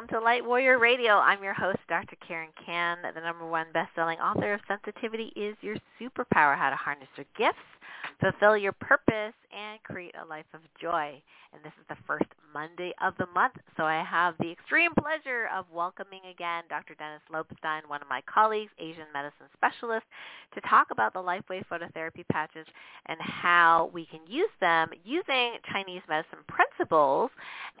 welcome to Light Warrior Radio. I'm your host, Dr. Karen Kan, the number one best-selling author of Sensitivity is Your Superpower, How to Harness Your Gifts, Fulfill Your Purpose, and Create a Life of Joy. And this is the first Monday of the month, so I have the extreme pleasure of welcoming again Dr. Dennis Lobstein, one of my colleagues, Asian medicine specialist, to talk about the LifeWave phototherapy patches and how we can use them using Chinese medicine principles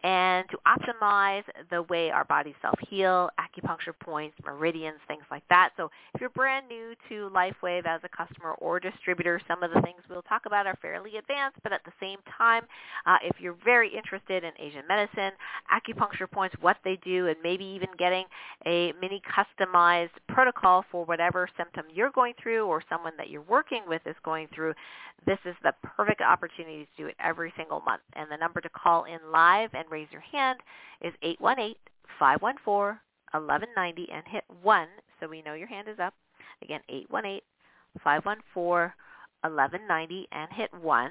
and to optimize the way our bodies self-heal, acupuncture points, meridians, things like that. So if you're brand new to LifeWave as a customer or distributor, some of the things we'll talk about are fairly advanced, but at the same time, uh, if you're very interested in Asian medicine, acupuncture points, what they do, and maybe even getting a mini customized protocol for whatever symptom you're going through or someone that you're working with is going through, this is the perfect opportunity to do it every single month. And the number to call in live and raise your hand is 818-514-1190 and hit 1 so we know your hand is up. Again, 818-514 1190 and hit 1.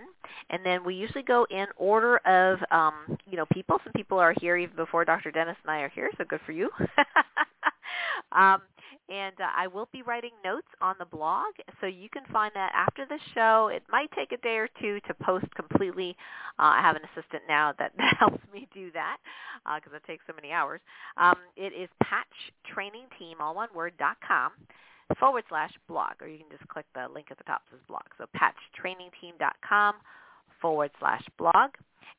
And then we usually go in order of, um, you know, people. Some people are here even before Dr. Dennis and I are here, so good for you. um, and uh, I will be writing notes on the blog, so you can find that after the show. It might take a day or two to post completely. Uh, I have an assistant now that helps me do that because uh, it takes so many hours. Um, it is patchtrainingteam, all one word, dot com forward slash blog, or you can just click the link at the top says blog. So patchtrainingteam.com forward slash blog,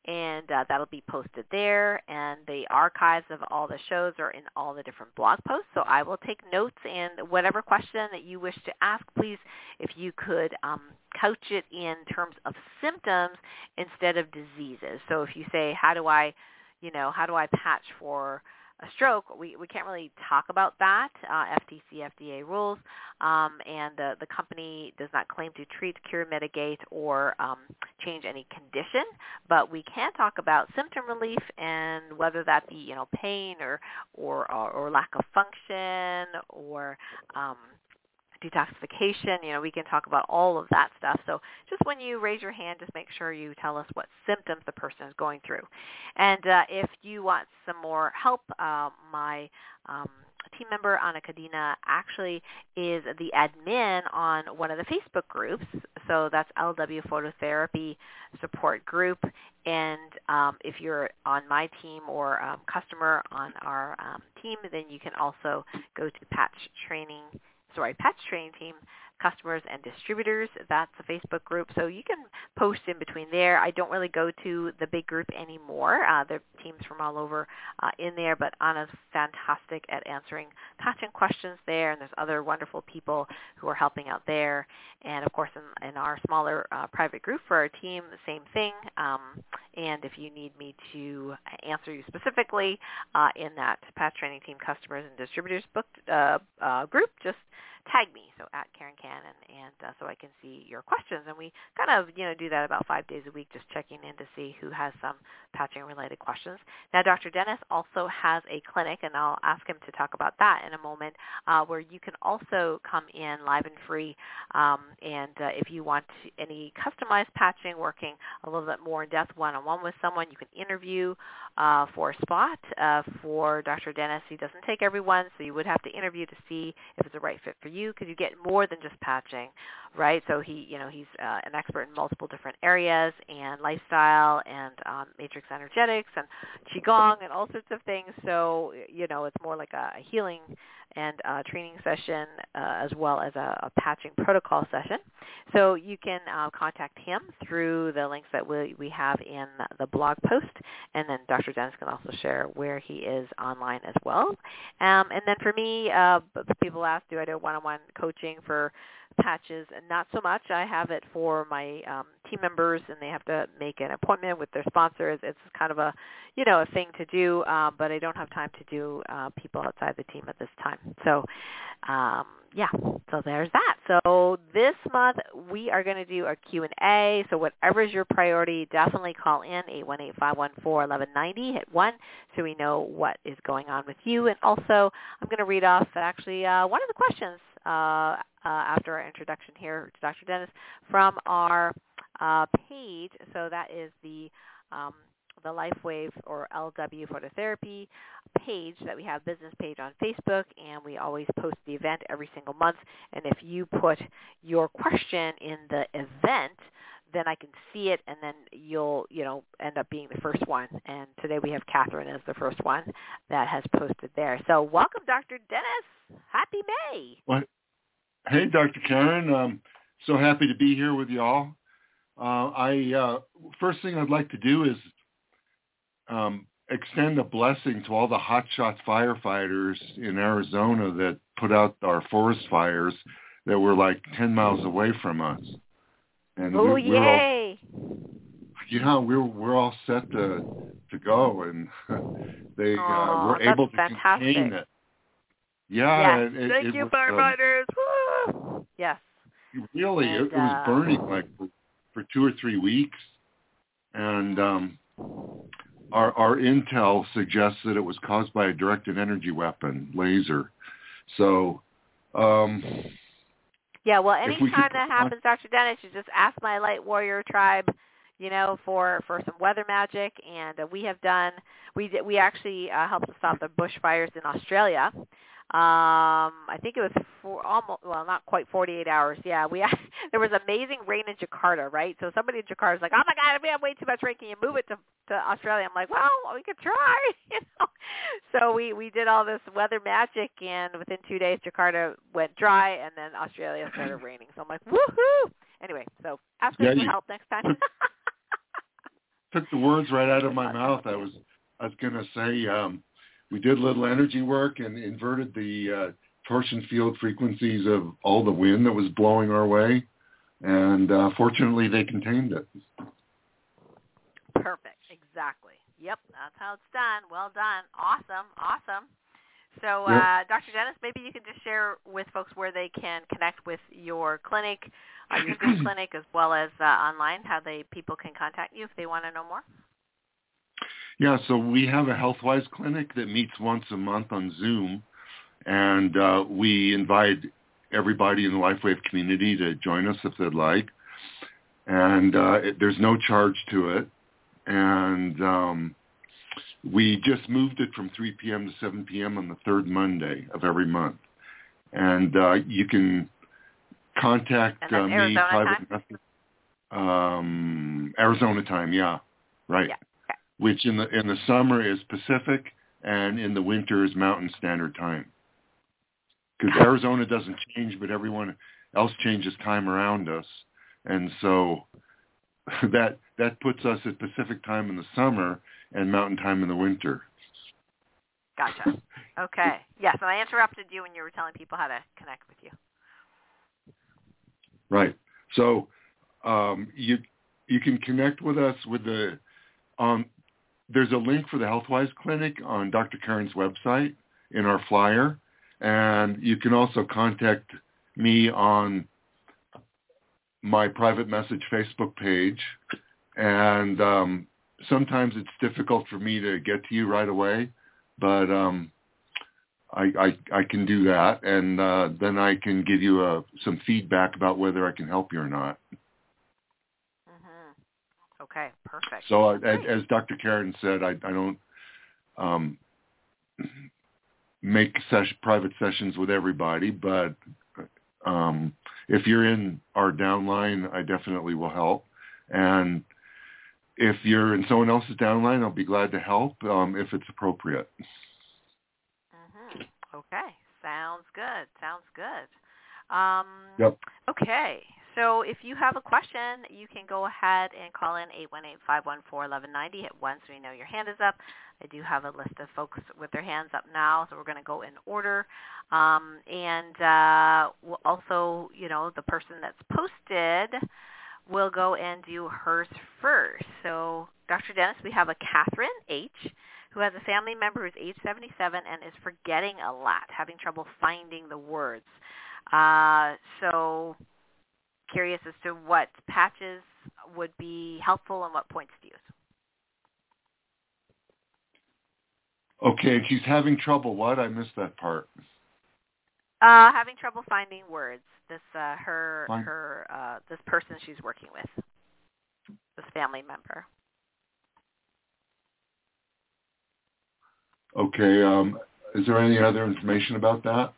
and uh, that'll be posted there. And the archives of all the shows are in all the different blog posts. So I will take notes, and whatever question that you wish to ask, please, if you could um, couch it in terms of symptoms instead of diseases. So if you say, how do I, you know, how do I patch for a stroke, we, we can't really talk about that. Uh, FTC, FDA rules, um, and the, the company does not claim to treat, cure, mitigate, or um, change any condition. But we can talk about symptom relief and whether that be you know pain or or or, or lack of function or um, detoxification. You know, we can talk about all of that stuff. So just when you raise your hand, just make sure you tell us what symptoms the person is going through. And uh, if you want some more help, uh, my um, team member Anna Kadina actually is the admin on one of the Facebook groups. So that's LW Phototherapy Support Group. And um, if you're on my team or um, customer on our um, team, then you can also go to Patch Training sorry, Patch Training Team customers and distributors. That's a Facebook group. So you can post in between there. I don't really go to the big group anymore. Uh, there are teams from all over uh, in there, but Anna's fantastic at answering patching questions there, and there's other wonderful people who are helping out there. And of course, in, in our smaller uh, private group for our team, the same thing. Um, and if you need me to answer you specifically uh, in that Patch Training Team customers and distributors book uh, uh, group, just tag me, so at Karen Cannon, and uh, so I can see your questions. And we kind of, you know, do that about five days a week, just checking in to see who has some patching-related questions. Now, Dr. Dennis also has a clinic, and I'll ask him to talk about that in a moment, uh, where you can also come in live and free. Um, and uh, if you want any customized patching, working a little bit more in depth one-on-one with someone, you can interview uh, for a spot uh, for Dr. Dennis. He doesn't take everyone, so you would have to interview to see if it's a right fit for you because you get more than just patching, right? So he, you know, he's uh, an expert in multiple different areas and lifestyle and um, matrix energetics and qigong and all sorts of things. So you know, it's more like a, healing and training session uh, as well as a, a, patching protocol session. So you can uh, contact him through the links that we, we have in the blog post, and then Dr. Dennis can also share where he is online as well. Um, and then for me, uh, people ask, do I do one-on-one coaching for patches and not so much. I have it for my um, team members and they have to make an appointment with their sponsors. It's kind of a you know a thing to do uh, but i don't have time to do uh, people outside the team at this time. So um, yeah. So there's that. So this month we are going to do a q&a so whatever is your priority definitely call in 818-514-1190 hit 1 so we know what is going on with you. And also i'm going to read off actually uh, one of the questions uh, uh, after our introduction here to Dr. Dennis from our uh, page. So that is the um, the LifeWave or LW Phototherapy page that we have, business page on Facebook, and we always post the event every single month. And if you put your question in the event, then I can see it, and then you'll, you know, end up being the first one. And today we have Catherine as the first one that has posted there. So welcome, Dr. Dennis. Happy May. What? Hey, Dr. Karen. Um, so happy to be here with y'all. Uh, I uh, first thing I'd like to do is um, extend a blessing to all the hotshot firefighters in Arizona that put out our forest fires that were like 10 miles away from us. And oh, we're, yay! All, yeah, we're we're all set to to go, and they oh, uh, were able to fantastic. contain it. Yeah, it, thank it you, was, firefighters. Um, yes. Really, and, it, was uh, burning like for, for two or three weeks, and um, our our intel suggests that it was caused by a directed energy weapon, laser. So. Um, yeah, well, we anytime could- that happens, Dr. Dennis, you just ask my Light Warrior tribe, you know, for for some weather magic, and uh, we have done. We we actually uh, helped to stop the bushfires in Australia. Um, I think it was for almost well, not quite 48 hours. Yeah, we there was amazing rain in Jakarta, right? So somebody in Jakarta is like, "Oh my God, we have way too much rain. Can you move it to to Australia?" I'm like, "Well, we could try." you know. So we we did all this weather magic, and within two days, Jakarta went dry, and then Australia started raining. So I'm like, "Woohoo!" Anyway, so ask Yeah, for help next time. took the words right out of my mouth. I was I was gonna say um, we did a little energy work and inverted the uh, torsion field frequencies of all the wind that was blowing our way, and uh, fortunately they contained it. Perfect. Exactly. Yep, that's how it's done. Well done. Awesome. Awesome. So, Yep. uh, Dr. Dennis, maybe you could just share with folks where they can connect with your clinic, uh, your Zoom clinic, as well as uh, online, how they people can contact you if they want to know more. Yeah, so we have a HealthWise clinic that meets once a month on Zoom, and uh, we invite everybody in the LifeWave community to join us if they'd like. And uh, it, there's no charge to it, and um, we just moved it from 3 p.m. to 7 p.m. on the third Monday of every month. And uh, you can contact uh, me Arizona private message. Um, Arizona time, yeah, right Yeah. Which in the in the summer is Pacific and in the winter is Mountain Standard Time. Because Arizona doesn't change, but everyone else changes time around us, and so that that puts us at Pacific time in the summer and Mountain time in the winter. Gotcha. Okay. Yes, and I interrupted you when you were telling people how to connect with you. Right. So um, you you can connect with us with the um, there's a link for the HealthWise Clinic on Dr. Karen's website in our flyer, and you can also contact me on my private message Facebook page. And um, sometimes it's difficult for me to get to you right away, but um, I, I I can do that, and uh, then I can give you a, some feedback about whether I can help you or not. Okay. Perfect. So uh, as, as Dr. Karen said, I, I don't um, make private sessions with everybody, but um, if you're in our downline, I definitely will help. And if you're in someone else's downline, I'll be glad to help um, if it's appropriate. hmm Okay. Sounds good. Sounds good. Um, Yep. Okay. So if you have a question, you can go ahead and call in 818-514-1190. Hit 1 so we know your hand is up. I do have a list of folks with their hands up now, so we're going to go in order. Um, and uh, we'll also, you know, the person that's posted will go and do hers first. So Dr. Dennis, we have a Catherine H who has a family member who's age 77 and is forgetting a lot, having trouble finding the words. Uh, so curious as to what patches would be helpful and what points to use. Okay, and she's having trouble. What? I missed that part. Uh, having trouble finding words. This uh, her Fine. her uh, this person she's working with, this family member. Okay. Um, is there any other information about that?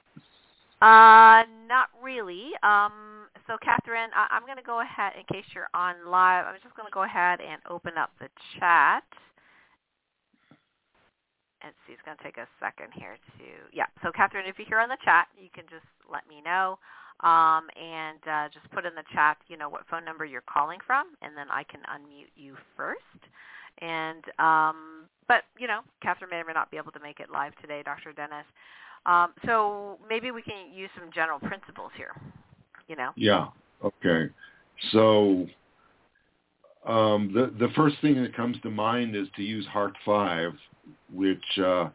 Uh, not really. Um, so Catherine, I- I'm going to go ahead, in case you're on live, I'm just going to go ahead and open up the chat. And see, it's going to take a second here to, yeah. So Catherine, if you're here on the chat, you can just let me know. Um, and uh, just put in the chat, you know, what phone number you're calling from, and then I can unmute you first. And um, but you know, Catherine may or may not be able to make it live today, Dr. Dennis. Um, so maybe we can use some general principles here. You know. Yeah. Okay. So um, the the first thing that comes to mind is to use Heart Five, which uh,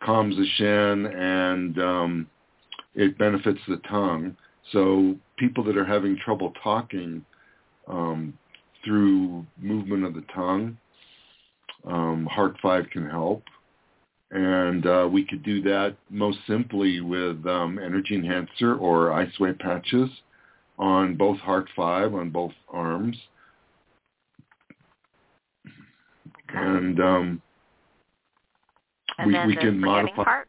calms the shen and um, it benefits the tongue. So people that are having trouble talking um, through movement of the tongue, um, Heart 5 can help. And uh, we could do that most simply with um, Energy Enhancer or IceWave patches on both Heart 5, on both arms. And, um, and we, we can modify. Part?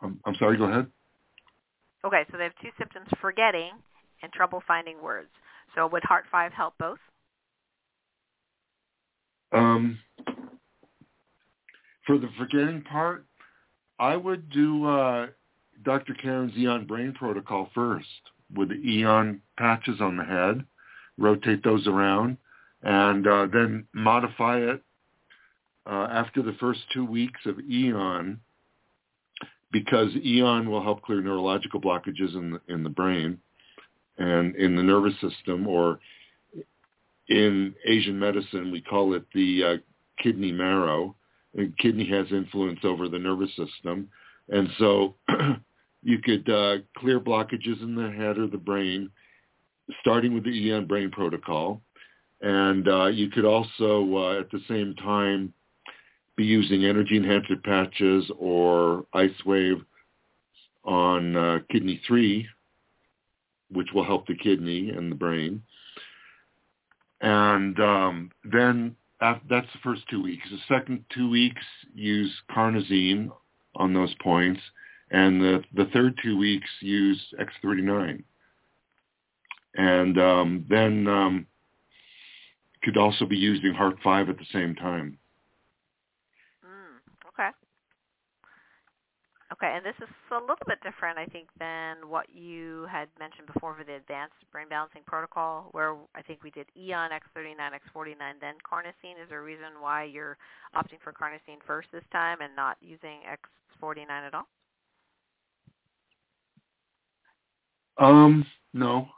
I'm, I'm sorry, go ahead. Okay, so they have two symptoms, forgetting and trouble finding words. So would Heart 5 help both? Um, for the forgetting part, I would do uh, Dr. Karen's Aeon Brain Protocol first with the Aeon patches on the head, rotate those around, and uh, then modify it uh, after the first two weeks of Aeon because Aeon will help clear neurological blockages in the, in the brain and in the nervous system, or in Asian medicine, we call it the uh, kidney marrow. And kidney has influence over the nervous system. And so you could uh, clear blockages in the head or the brain, starting with the Aeon brain protocol. And uh, you could also, uh, at the same time, be using energy enhancer patches or ice wave on uh, kidney 3, which will help the kidney and the brain. And um, then after, that's the first two weeks. The second two weeks, use carnosine on those points. And the, the third two weeks, use X39. And um, then um, could also be using Heart 5 at the same time. Okay, OK, and this is a little bit different, I think, than what you had mentioned before for the advanced brain balancing protocol, where I think we did Aeon, X39, X49, then carnosine. Is there a reason why you're opting for carnosine first this time and not using X49 at all? Um, no.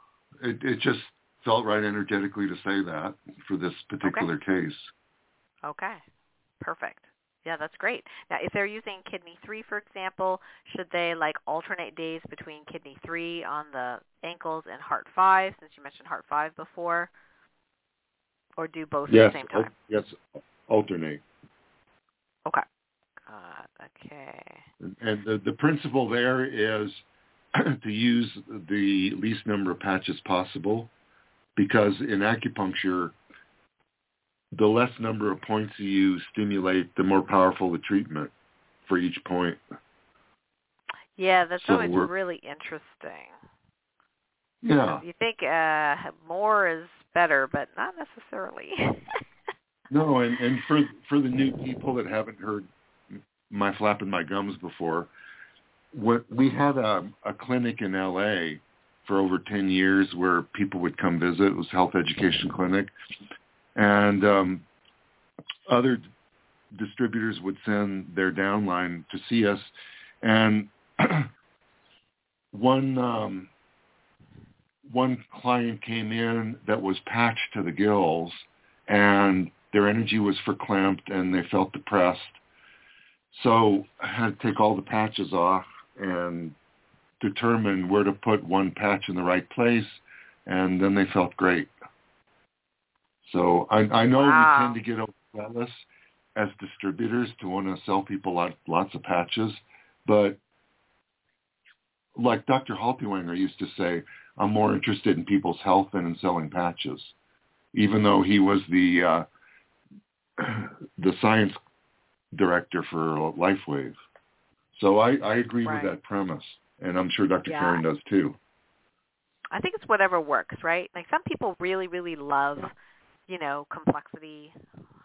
It, it just felt right energetically to say that for this particular okay. case. Okay, perfect. Yeah, that's great. Now, if they're using kidney 3, for example, should they like alternate days between kidney 3 on the ankles and heart 5, since you mentioned heart 5 before? Or do both yes, at the same time? yes, alternate. Okay. Uh, okay. And the, the principle there is to use the least number of patches possible because in acupuncture, the less number of points you stimulate, the more powerful the treatment for each point. Yeah, that's so always really interesting. Yeah. You think uh, more is better, but not necessarily. no, and, and for for the new people that haven't heard my flapping my gums before, what we had a, a clinic in LA for over 10 years where people would come visit. It was health education clinic and um, other distributors would send their downline to see us, and one um, one client came in that was patched to the gills, and their energy was verklamped, and they felt depressed. So I had to take all the patches off and determine where to put one patch in the right place, and then they felt great. So I, I know wow. we tend to get jealous as distributors to want to sell people lot, lots of patches, but like Dr. Haltiwanger used to say, I'm more interested in people's health than in selling patches, even though he was the uh, the science director for LifeWave. So I, I agree Right. with that premise, and I'm sure Dr. Yeah. Karen does too. I think it's whatever works, right? Like some people really, really love, you know, complexity.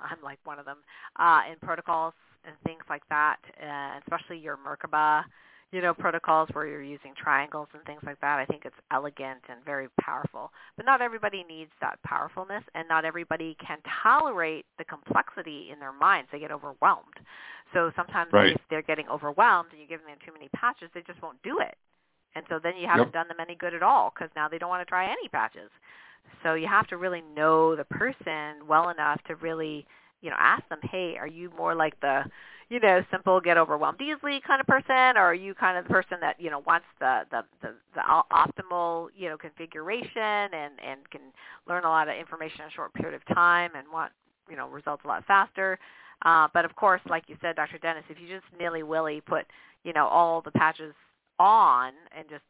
I'm like one of them. Uh, in protocols and things like that, uh, especially your Merkaba, you know, protocols where you're using triangles and things like that. I think it's elegant and very powerful. But not everybody needs that powerfulness, and not everybody can tolerate the complexity in their minds. They get overwhelmed. So sometimes Right. if they're getting overwhelmed and you're giving them too many patches, they just won't do it. And so then you haven't Yep. done them any good at all because now they don't want to try any patches. So you have to really know the person well enough to really, you know, ask them, hey, are you more like the, you know, simple, get overwhelmed easily kind of person, or are you kind of the person that you know wants the the the, the optimal, you know, configuration and and can learn a lot of information in a short period of time and want, you know, results a lot faster. Uh, but of course, like you said, Dr. Dennis, if you just nilly willy put, you know, all the patches on and just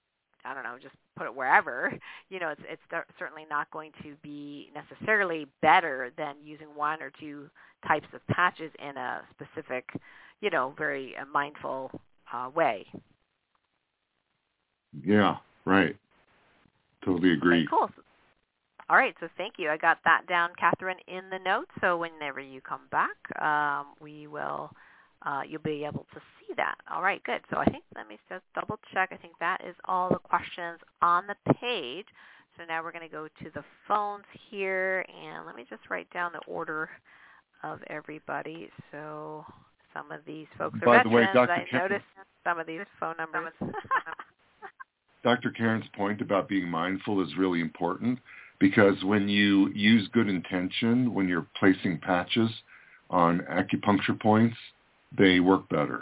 I don't know, just put it wherever, you know, it's it's certainly not going to be necessarily better than using one or two types of patches in a specific, you know, very uh, mindful uh, way. Yeah, right. Totally agree. Okay, cool. All right, so thank you. I got that down, Catherine, in the notes. So whenever you come back, um, we will uh, you'll be able to see that. All right, good. So I think let me just double check. I think that is all the questions on the page. So now we're going to go to the phones here, and let me just write down the order of everybody. So some of these folks are By the way, veterans. Dr. I Karen- noticed some of these phone numbers. Dr. Karen's point about being mindful is really important because when you use good intention, when you're placing patches on acupuncture points, they work better.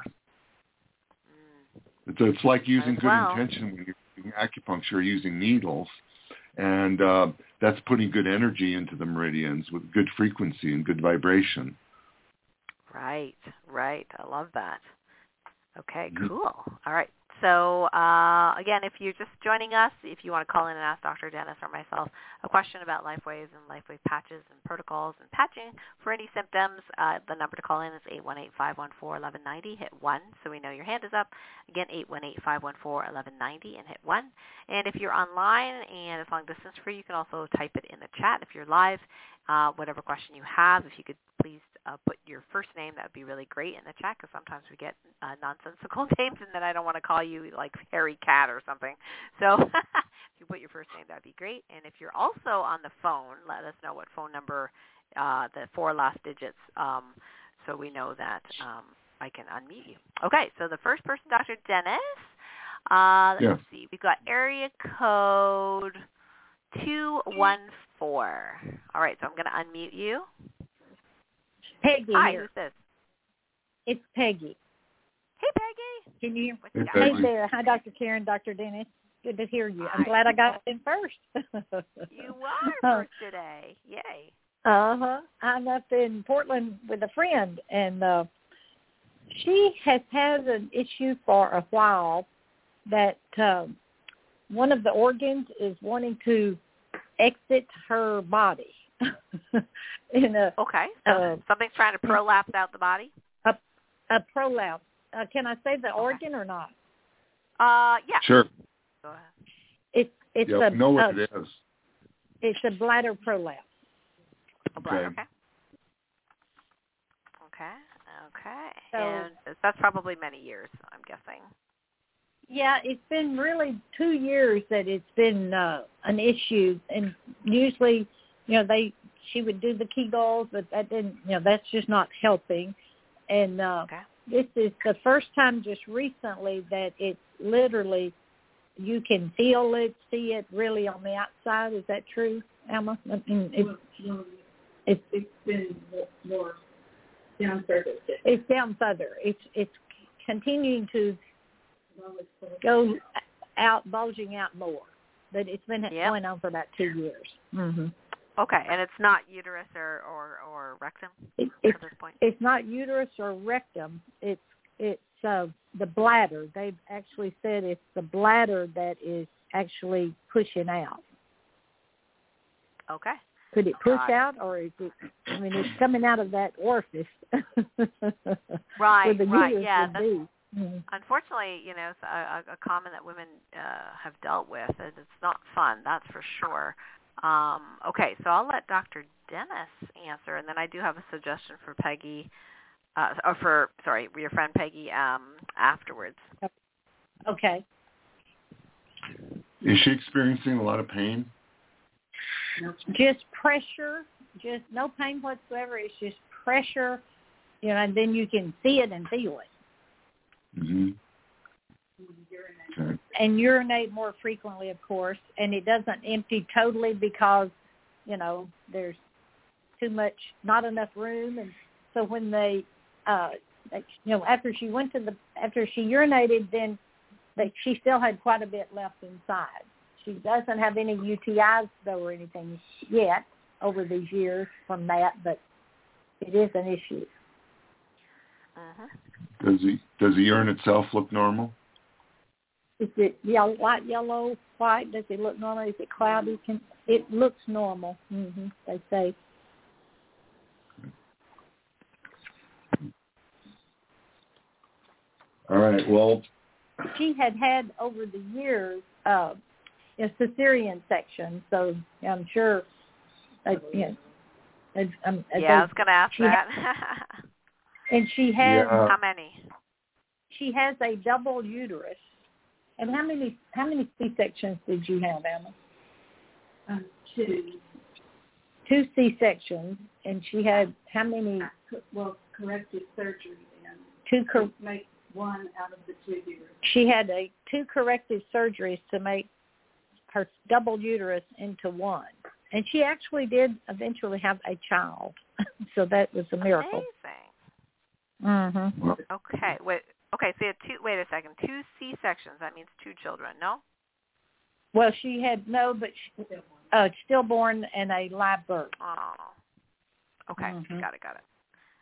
Mm, It's, it's like using good well. intention when you're doing acupuncture using needles, and uh, that's putting good energy into the meridians with good frequency and good vibration. Right, right. I love that. Okay, Mhm. cool. All right. So uh, again, if you're just joining us, if you want to call in and ask Dr. Dennis or myself a question about LifeWaves and LifeWave patches and protocols and patching for any symptoms, uh, the number to call in is 818-514-1190. Hit 1 so we know your hand is up. Again, 818-514-1190 and hit 1. And if you're online and it's long distance free, you can also type it in the chat. If you're live, uh, whatever question you have, if you could please uh, put your first name, that would be really great in the chat because sometimes we get uh, nonsensical names and then I don't want to call you like Harry Cat or something. So if you put your first name, that would be great. And if you're also on the phone, let us know what phone number, uh, the four last digits, um, so we know that um, I can unmute you. Okay, so the first person, Dr. Dennis. Uh, let's Yeah. see. We've got area code 214. All right, so I'm going to unmute you. Peggy Hi, here. who's this? It's Peggy. Hey, Peggy. Can you? hear? you Hey. Hey there. Hi, Dr. Karen, Dr. Dennis. Good to hear you. I'm Hi. glad I got in first. You are first today. Yay. Uh huh. I'm up in Portland with a friend, and uh, she has had an issue for a while that um, one of the organs is wanting to exit her body. in a Okay. So Uh, something's trying to prolapse out the body. a prolapse. Uh, can I say the organ or not? Uh, yeah. Sure. Go ahead. It's it's Yep. a know what uh, it is. it's a bladder prolapse. Blood. Okay. Okay. Okay. Okay. So- and that's probably many years, I'm guessing. Yeah, it's been really two years that it's been uh, an issue, and usually, you know, they she would do the Kegels, but that didn't, you know, that's just not helping. And uh, Okay. this is the first time just recently that it's literally you can feel it, see it really on the outside. Is that true, Emma? I mean, it's, it's It's been more down further. it's down further. It's it's continuing to go out, bulging out more. But it's been Yep. going on for about two years. Mm-hmm. Okay. And it's not uterus or, or, or rectum It, it's at this point? it's not uterus or rectum. It's it's uh, the bladder. They've actually said it's the bladder that is actually pushing out. Okay. Could it push out, or is it? I mean, it's coming out of that orifice. Right, right, yeah, would that's- be. Mhm. unfortunately, you know, it's a, a, a common that women uh, have dealt with. and It's not fun, that's for sure. Um, okay, so I'll let Dr. Dennis answer, and then I do have a suggestion for Peggy, uh, or for sorry, your friend Peggy um, afterwards. Okay. Is she experiencing a lot of pain? Just pressure, just no pain whatsoever. It's just pressure, you know, and then you can see it and feel it. hmm Okay. And urinate more frequently, of course, and it doesn't empty totally because, you know, there's too much, not enough room, and so when they, uh, you know, after she went to the, after she urinated, then that she still had quite a bit left inside. She doesn't have any UTIs though or anything yet over these years from that, but it is an issue. hmm Does the does the urine itself look normal? Is it yellow, light yellow, white? Does it look normal? Is it cloudy? Can it looks normal? hmm They say. All right. Well, She had had over the years uh, a cesarean section, so I'm sure. That, you know, um, as Yeah, I was going to ask she that. and she has Yeah. How many? she has a double uterus. And how many how many C sections did you have, Emma? Um, two. Two C sections, and she had how many? Co- Well, corrective surgery and Two. Cor- make one out of the two uterus. she had a two corrective surgeries to make her double uterus into one. And she actually did eventually have a child. so that was a miracle. Amazing. Mhm. Okay, wait. Okay, so you had two. Wait a second. Two C sections. That means two children. No. Well, she had no but she, uh stillborn and a live birth. Oh. Okay, Mhm. got it, got it.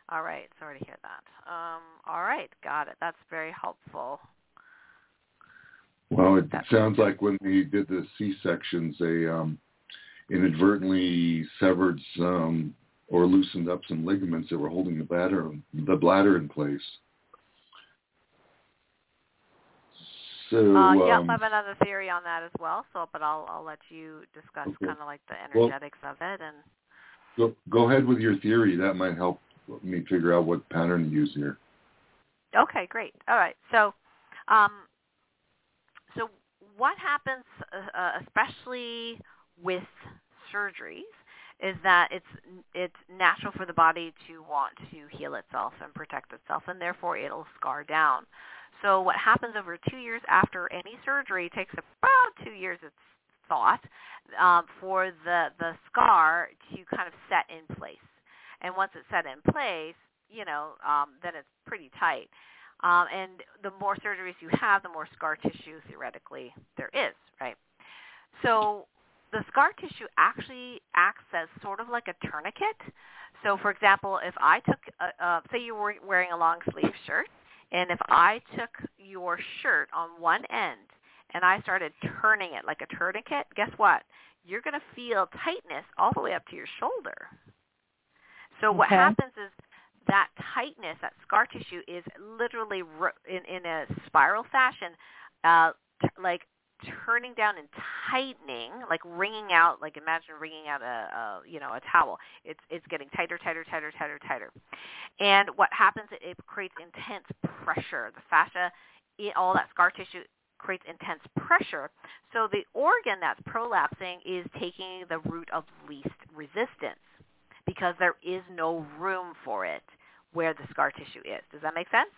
All right, sorry to hear that. Um, all right, got it. That's very helpful. well, it sounds like when they did the C sections, they um, inadvertently severed some or loosened up some ligaments that were holding the bladder the bladder in place. So Uh, yeah, um, I have another theory on that as well. So, but I'll I'll let you discuss Okay. kind of like the Well- energetics of it and. go, go ahead with your theory. That might help me figure out what pattern to use here. Okay, great. All right. So, um, so what happens, uh, uh, especially with surgeries, is that it's it's natural for the body to want to heal itself and protect itself, and therefore it'll scar down. So what happens over two years after any surgery takes about two years, it's thought, um, for the the scar to kind of set in place. And once it's set in place, you know, um, then it's pretty tight. Um, and the more surgeries you have, the more scar tissue theoretically there is, right? So the scar tissue actually acts as sort of like a tourniquet. So, for example, if I took, a, uh, say you were wearing a long sleeve shirt, and if I took your shirt on one end and I started turning it like a tourniquet, guess what? You're going to feel tightness all the way up to your shoulder. So what happens is that tightness, that scar tissue, is literally in in a spiral fashion, uh, t- like turning down and tightening, like wringing out. Like imagine wringing out a, a you know a towel. It's it's getting tighter, tighter, tighter, tighter, tighter. And what happens? It, it creates intense pressure. The fascia, it, all that scar tissue creates intense pressure. So the organ that's prolapsing is taking the route of least resistance because there is no room for it where the scar tissue is. Does that make sense?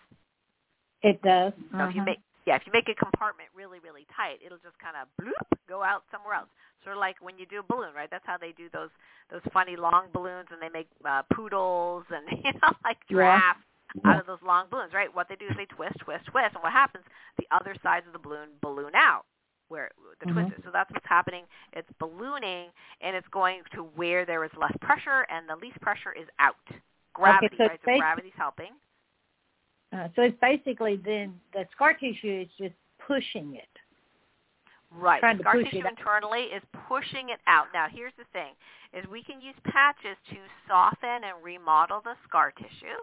It does. So if you Mhm. make yeah, if you make a compartment really, really tight, it'll just kind of bloop go out somewhere else. Sort of like when you do a balloon, right? That's how they do those those funny long balloons, and they make uh, poodles and you know like Yeah. giraffes out of those long balloons, right? What they do is they twist, twist, twist, and what happens? The other sides of the balloon balloon out where the Mhm. twist is. So that's what's happening. It's ballooning, and it's going to where there is less pressure, and the least pressure is out. Gravity, so right? So gravity's helping. Uh, so it's basically then the scar tissue is just pushing it. Right. trying scar tissue internally is pushing it out. Now, here's the thing: is we can use patches to soften and remodel the scar tissue.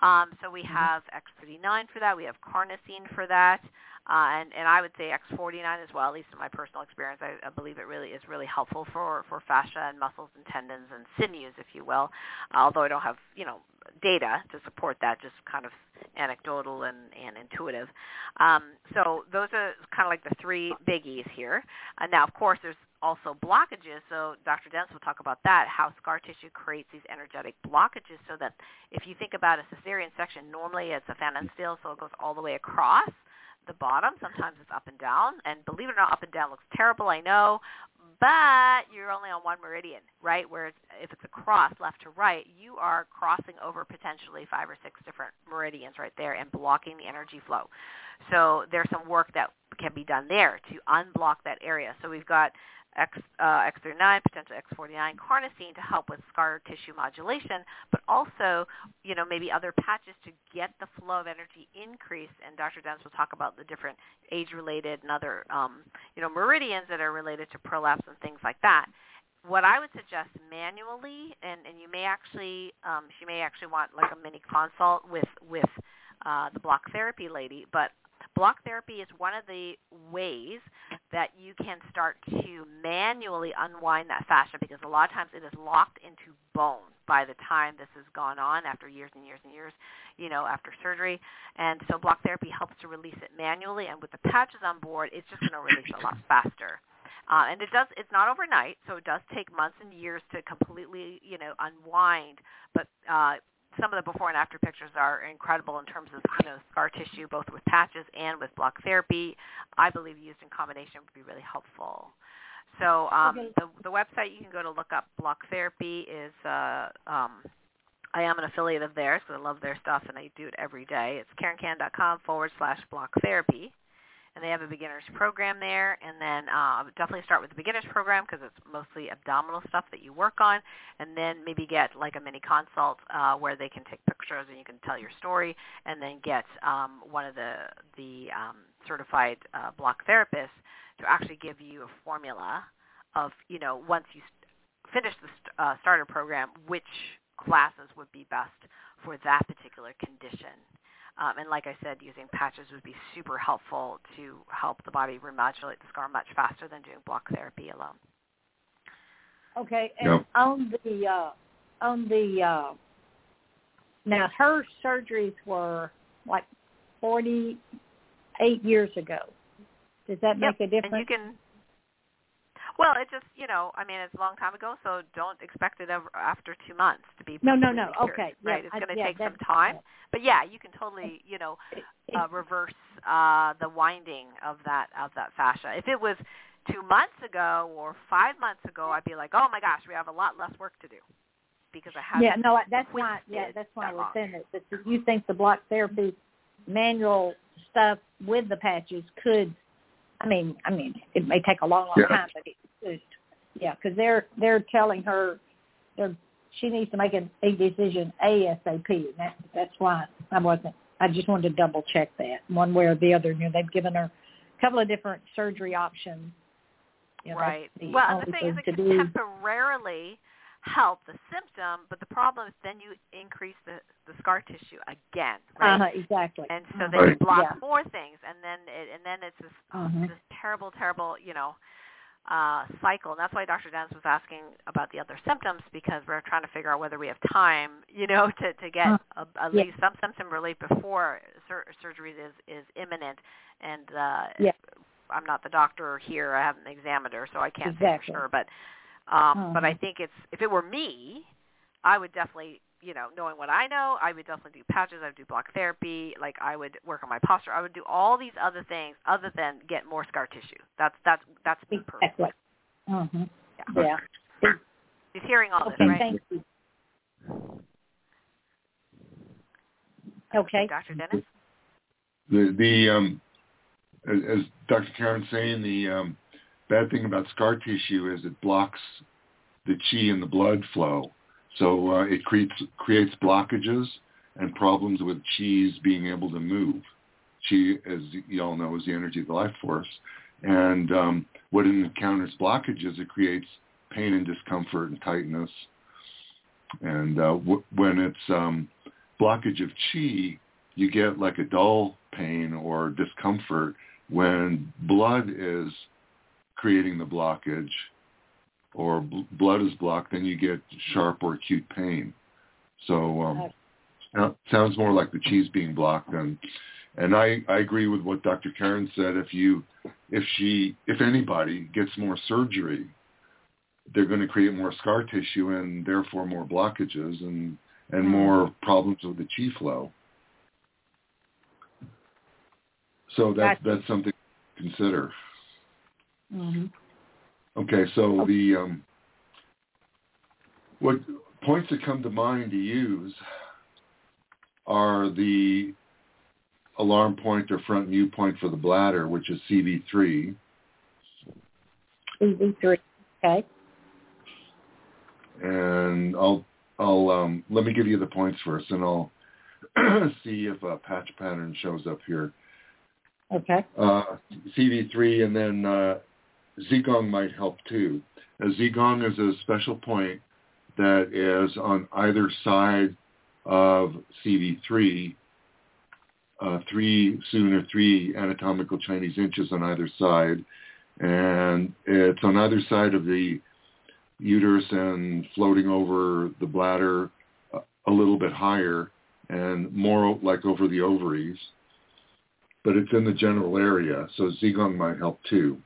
Um, so we Mhm. have X39 for that. We have carnosine for that, uh, and and I would say X49 as well. At least in my personal experience, I, I believe it really is really helpful for for fascia and muscles and tendons and sinews, if you will. although I don't have you know data to support that, just kind of anecdotal and, and intuitive. Um, so those are kind of like the three biggies here. Uh, now, of course, there's also blockages. So Dr. Dennis will talk about that, how scar tissue creates these energetic blockages so that if you think about a cesarean section, normally it's a Pfannenstiel, so it goes all the way across the bottom. Sometimes it's up and down. And believe it or not, up and down looks terrible, I know, but you're only on one meridian, right? Where if it's across left to right, you are crossing over potentially five or six different meridians right there and blocking the energy flow. So there's some work that can be done there to unblock that area. So we've got X, uh, X39, potential X49 carnosine to help with scar tissue modulation, but also, you know, maybe other patches to get the flow of energy increase. And Dr. Dennis will talk about the different age-related and other, um, you know, meridians that are related to prolapse and things like that. What I would suggest manually, and, and you may actually, um, she may actually want like a mini consult with with uh, the block therapy lady, but block therapy is one of the ways that you can start to manually unwind that fascia because a lot of times it is locked into bone by the time this has gone on after years and years and years, you know, after surgery. And so block therapy helps to release it manually and with the patches on board, it's just going to release it a lot faster. Uh, and it does it's not overnight, so it does take months and years to completely, you know, unwind, but uh some of the before and after pictures are incredible in terms of you know scar tissue, both with patches and with block therapy. I believe used in combination would be really helpful. So um, Okay. the the website you can go to look up block therapy is uh, um, I am an affiliate of theirs because I love their stuff and I do it every day. It's karenkan.com forward slash block therapy and they have a beginner's program there. And then uh, definitely start with the beginner's program because it's mostly abdominal stuff that you work on, and then maybe get like a mini consult uh, where they can take pictures and you can tell your story, and then get um, one of the the um, certified uh, block therapists to actually give you a formula of you know once you finish the st- uh, starter program, which classes would be best for that particular condition. Um, and like I said, using patches would be super helpful to help the body remodulate the scar much faster than doing block therapy alone. Okay, and Yep. on the uh, on the uh, now her surgeries were like forty eight years ago. Does that Yep, make a And you difference? can, well, it just, you know, I mean, it's a long time ago, so don't expect it ever after two months to be No, no, no. cured, Okay, yeah, right? it's going to yeah, take some that's- time, but yeah, you can totally, you know, uh, reverse uh, the winding of that of that fascia. If it was two months ago or five months ago, I'd be like, oh my gosh, we have a lot less work to do because I have yeah, no, that's why. Yeah, that's why I was saying that. That you think the block therapy manual stuff with the patches could. I mean, I mean, it may take a long, long Yeah. time, but it could. Yeah, because they're they're telling her they're she needs to make a, a decision ASAP, and that that's why I wasn't. I just wanted to double check that one way or the other. You know, they've given her a couple of different surgery options. You know, right. the Well, the thing is, it to can do. temporarily help the symptom, but the problem is then you increase the the scar tissue again, right? Uh-huh, exactly. And so you Right. block Yeah. more things, and then it, and then it's this Mhm. this terrible, terrible, you know, uh, cycle. And that's why Dr. Dennis was asking about the other symptoms because we're trying to figure out whether we have time, you know, to to get Uh, a, at yeah. least some symptom relief before sur- surgery is is imminent. And uh, Yeah. I'm not the doctor here; I haven't examined her, so I can't Exactly. say for sure. But um, but I Mhm. think it's if it were me, I would definitely you know, knowing what I know, I would definitely do patches. I would do block therapy. Like I would work on my posture. I would do all these other things other than get more scar tissue. That's that's that's me personally. Exactly. hmm Yeah. Yeah. He's hearing all Okay, this, right? thank you. Okay. Dr. Dennis? The the um, as, as Dr. Karen's saying, the um, bad thing about scar tissue is it blocks the chi and the blood flow, so uh, it creates creates blockages and problems with chi's being able to move. Chi, as you all know, is the energy of the life force, And um, when it encounters blockages, it creates pain and discomfort and tightness. And uh, w- when it's um, blockage of chi, you get like a dull pain or discomfort. When blood is creating the blockage or bl- blood is blocked, then you get sharp or acute pain. So um, sounds more like the chi's being blocked and and I, I agree with what Dr. Karen said. If you, if she, if anybody gets more surgery, they're going to create more scar tissue and therefore more blockages and and mm-hmm. more problems with the chi flow. So that's that's something to consider. Mm-hmm. Okay, so the um, what points that come to mind to use are the alarm point or front mu point for the bladder, which is CV3. CV3, okay. And I'll I'll um, let me give you the points first, and I'll see if a patch pattern shows up here. Okay. Uh, CV3, and then uh, Zigong might help too. A Zigong is a special point that is on either side of CV3 uh, three cun or three anatomical Chinese inches on either side, and it's on either side of the uterus and floating over the bladder a little bit higher and more like over the ovaries, but it's in the general area, so Zigong might help too.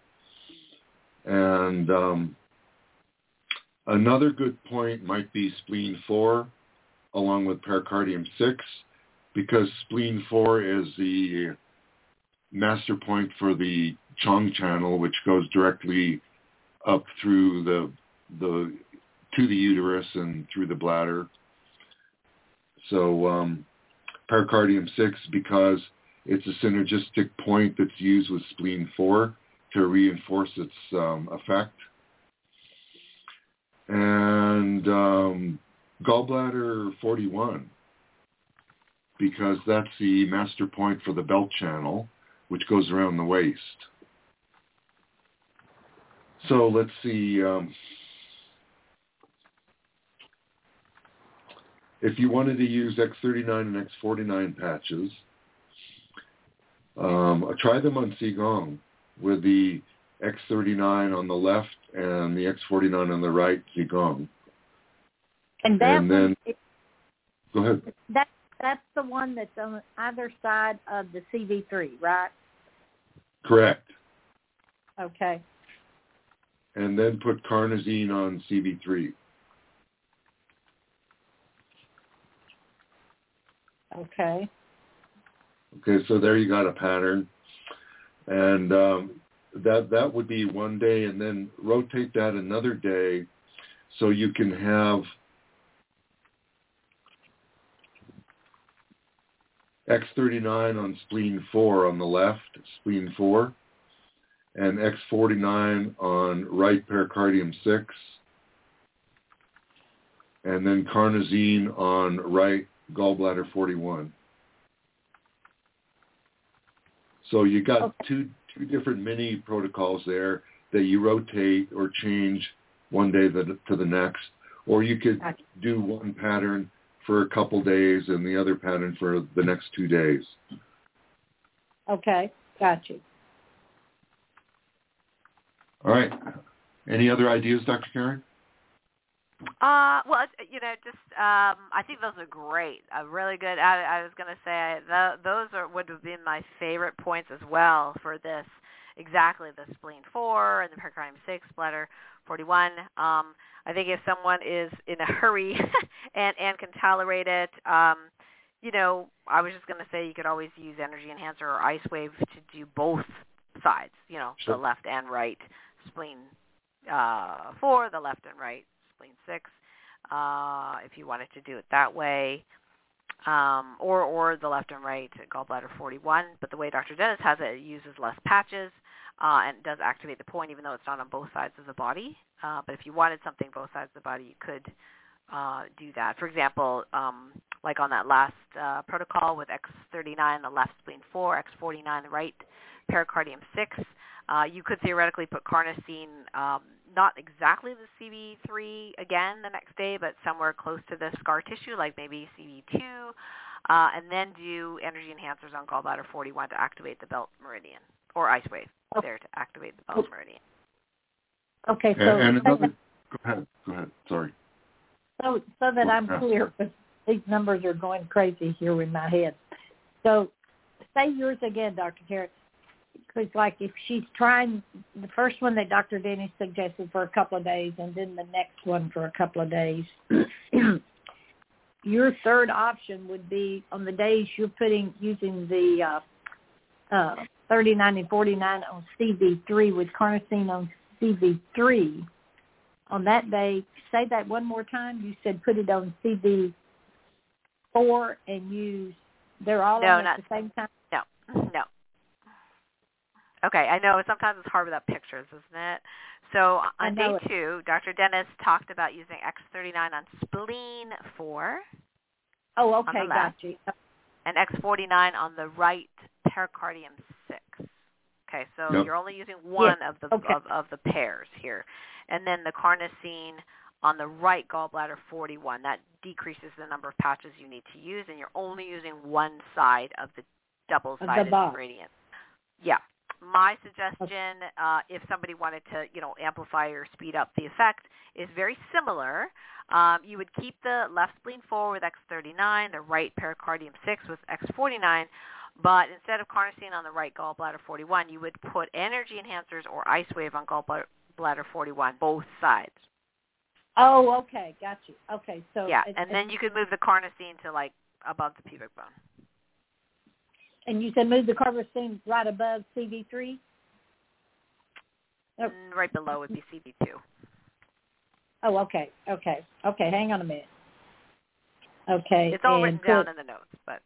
And um, another good point might be spleen 4 along with pericardium 6 because spleen 4 is the master point for the Chong channel, which goes directly up through the the to the uterus and through the bladder. So um, pericardium 6 because it's a synergistic point that's used with spleen 4 to reinforce its um, effect. And um, gallbladder 41 because that's the master point for the belt channel, which goes around the waist. So let's see. Um, if you wanted to use X39 and X49 patches, um, try them on Zigong with the X39 on the left and the X49 on the right Zigong. And that and then, one, go ahead. That that's the one that's on either side of the CV3, right? Correct. Okay. And then put carnosine on CV3. Okay. Okay, so there you got a pattern, and um, that that would be one day, and then rotate that another day, so you can have X39 on spleen 4 on the left, spleen 4, and X49 on right pericardium 6, and then carnosine on right gallbladder 41. So you got okay. two two different mini protocols there that you rotate or change one day to the next, or you could do one pattern for a couple days and the other pattern for the next two days. Okay, got you. All right. Any other ideas, Dr. Karen? Uh, well, you know, just um, I think those are great. Uh, really good. I, I was going to say the, those are would have been my favorite points as well for this. Exactly, the spleen four and the pericardium six bladder forty one. Um, I think if someone is in a hurry and and can tolerate it, um, you know, I was just going to say you could always use energy enhancer or ice wave to do both sides. You know, sure. the left and right spleen uh, four, the left and right spleen six. Uh, if you wanted to do it that way, um, or or the left and right gallbladder 41. But the way Dr. Dennis has it, it uses less patches uh, and does activate the point, even though it's not on both sides of the body. Uh, but if you wanted something both sides of the body, you could uh, do that. For example, um, like on that last uh, protocol with X39, the left spleen 4, X49, the right pericardium 6, Uh, you could theoretically put carnosine, um, not exactly the CV3 again the next day, but somewhere close to the scar tissue, like maybe CV2, uh, and then do energy enhancers on gallbladder 41 to activate the belt meridian, or ice wave Okay. there to activate the belt meridian. Okay, so And, and another, go ahead, go ahead. Sorry. so so that I'm Yeah. clear, because these numbers are going crazy here in my head. So say yours again, Dr. Terry. Because like if she's trying the first one that Dr. Dennis suggested for a couple of days, and then the next one for a couple of days. your third option would be on the days you're putting using the uh, uh, 39 and 49 on CV3 with carnosine on CV3. On that day, say that one more time. You said put it on CV4 and use. They're all No, on not- at the same time. No, no. Okay, I know sometimes it's hard without pictures, isn't it? So on know day it. two, Dr. Dennis talked about using X39 on spleen 4 Oh, okay, left. got you. and X49 on the right pericardium 6. Okay, so Yep. you're only using one of the okay. of, of the pairs here. And then the carnosine on the right gallbladder 41. That decreases the number of patches you need to use, and you're only using one side of the double-sided box. gradient. Yeah. My suggestion, uh, if somebody wanted to, you know, amplify or speed up the effect, is very similar. Um, you would keep the left spleen 4 with X39, the right pericardium 6 with X49, but instead of carnosine on the right gallbladder 41, you would put energy enhancers or ice wave on gallbladder 41, both sides. Oh, okay, got you. Okay, so yeah, and then you could move the carnosine to like above the pubic bone. And you said move the carnosine right above CV3. Oh. Mm, Right below would be CB2. Oh, okay, okay, okay. Hang on a minute. Okay, It's all written down in the notes, but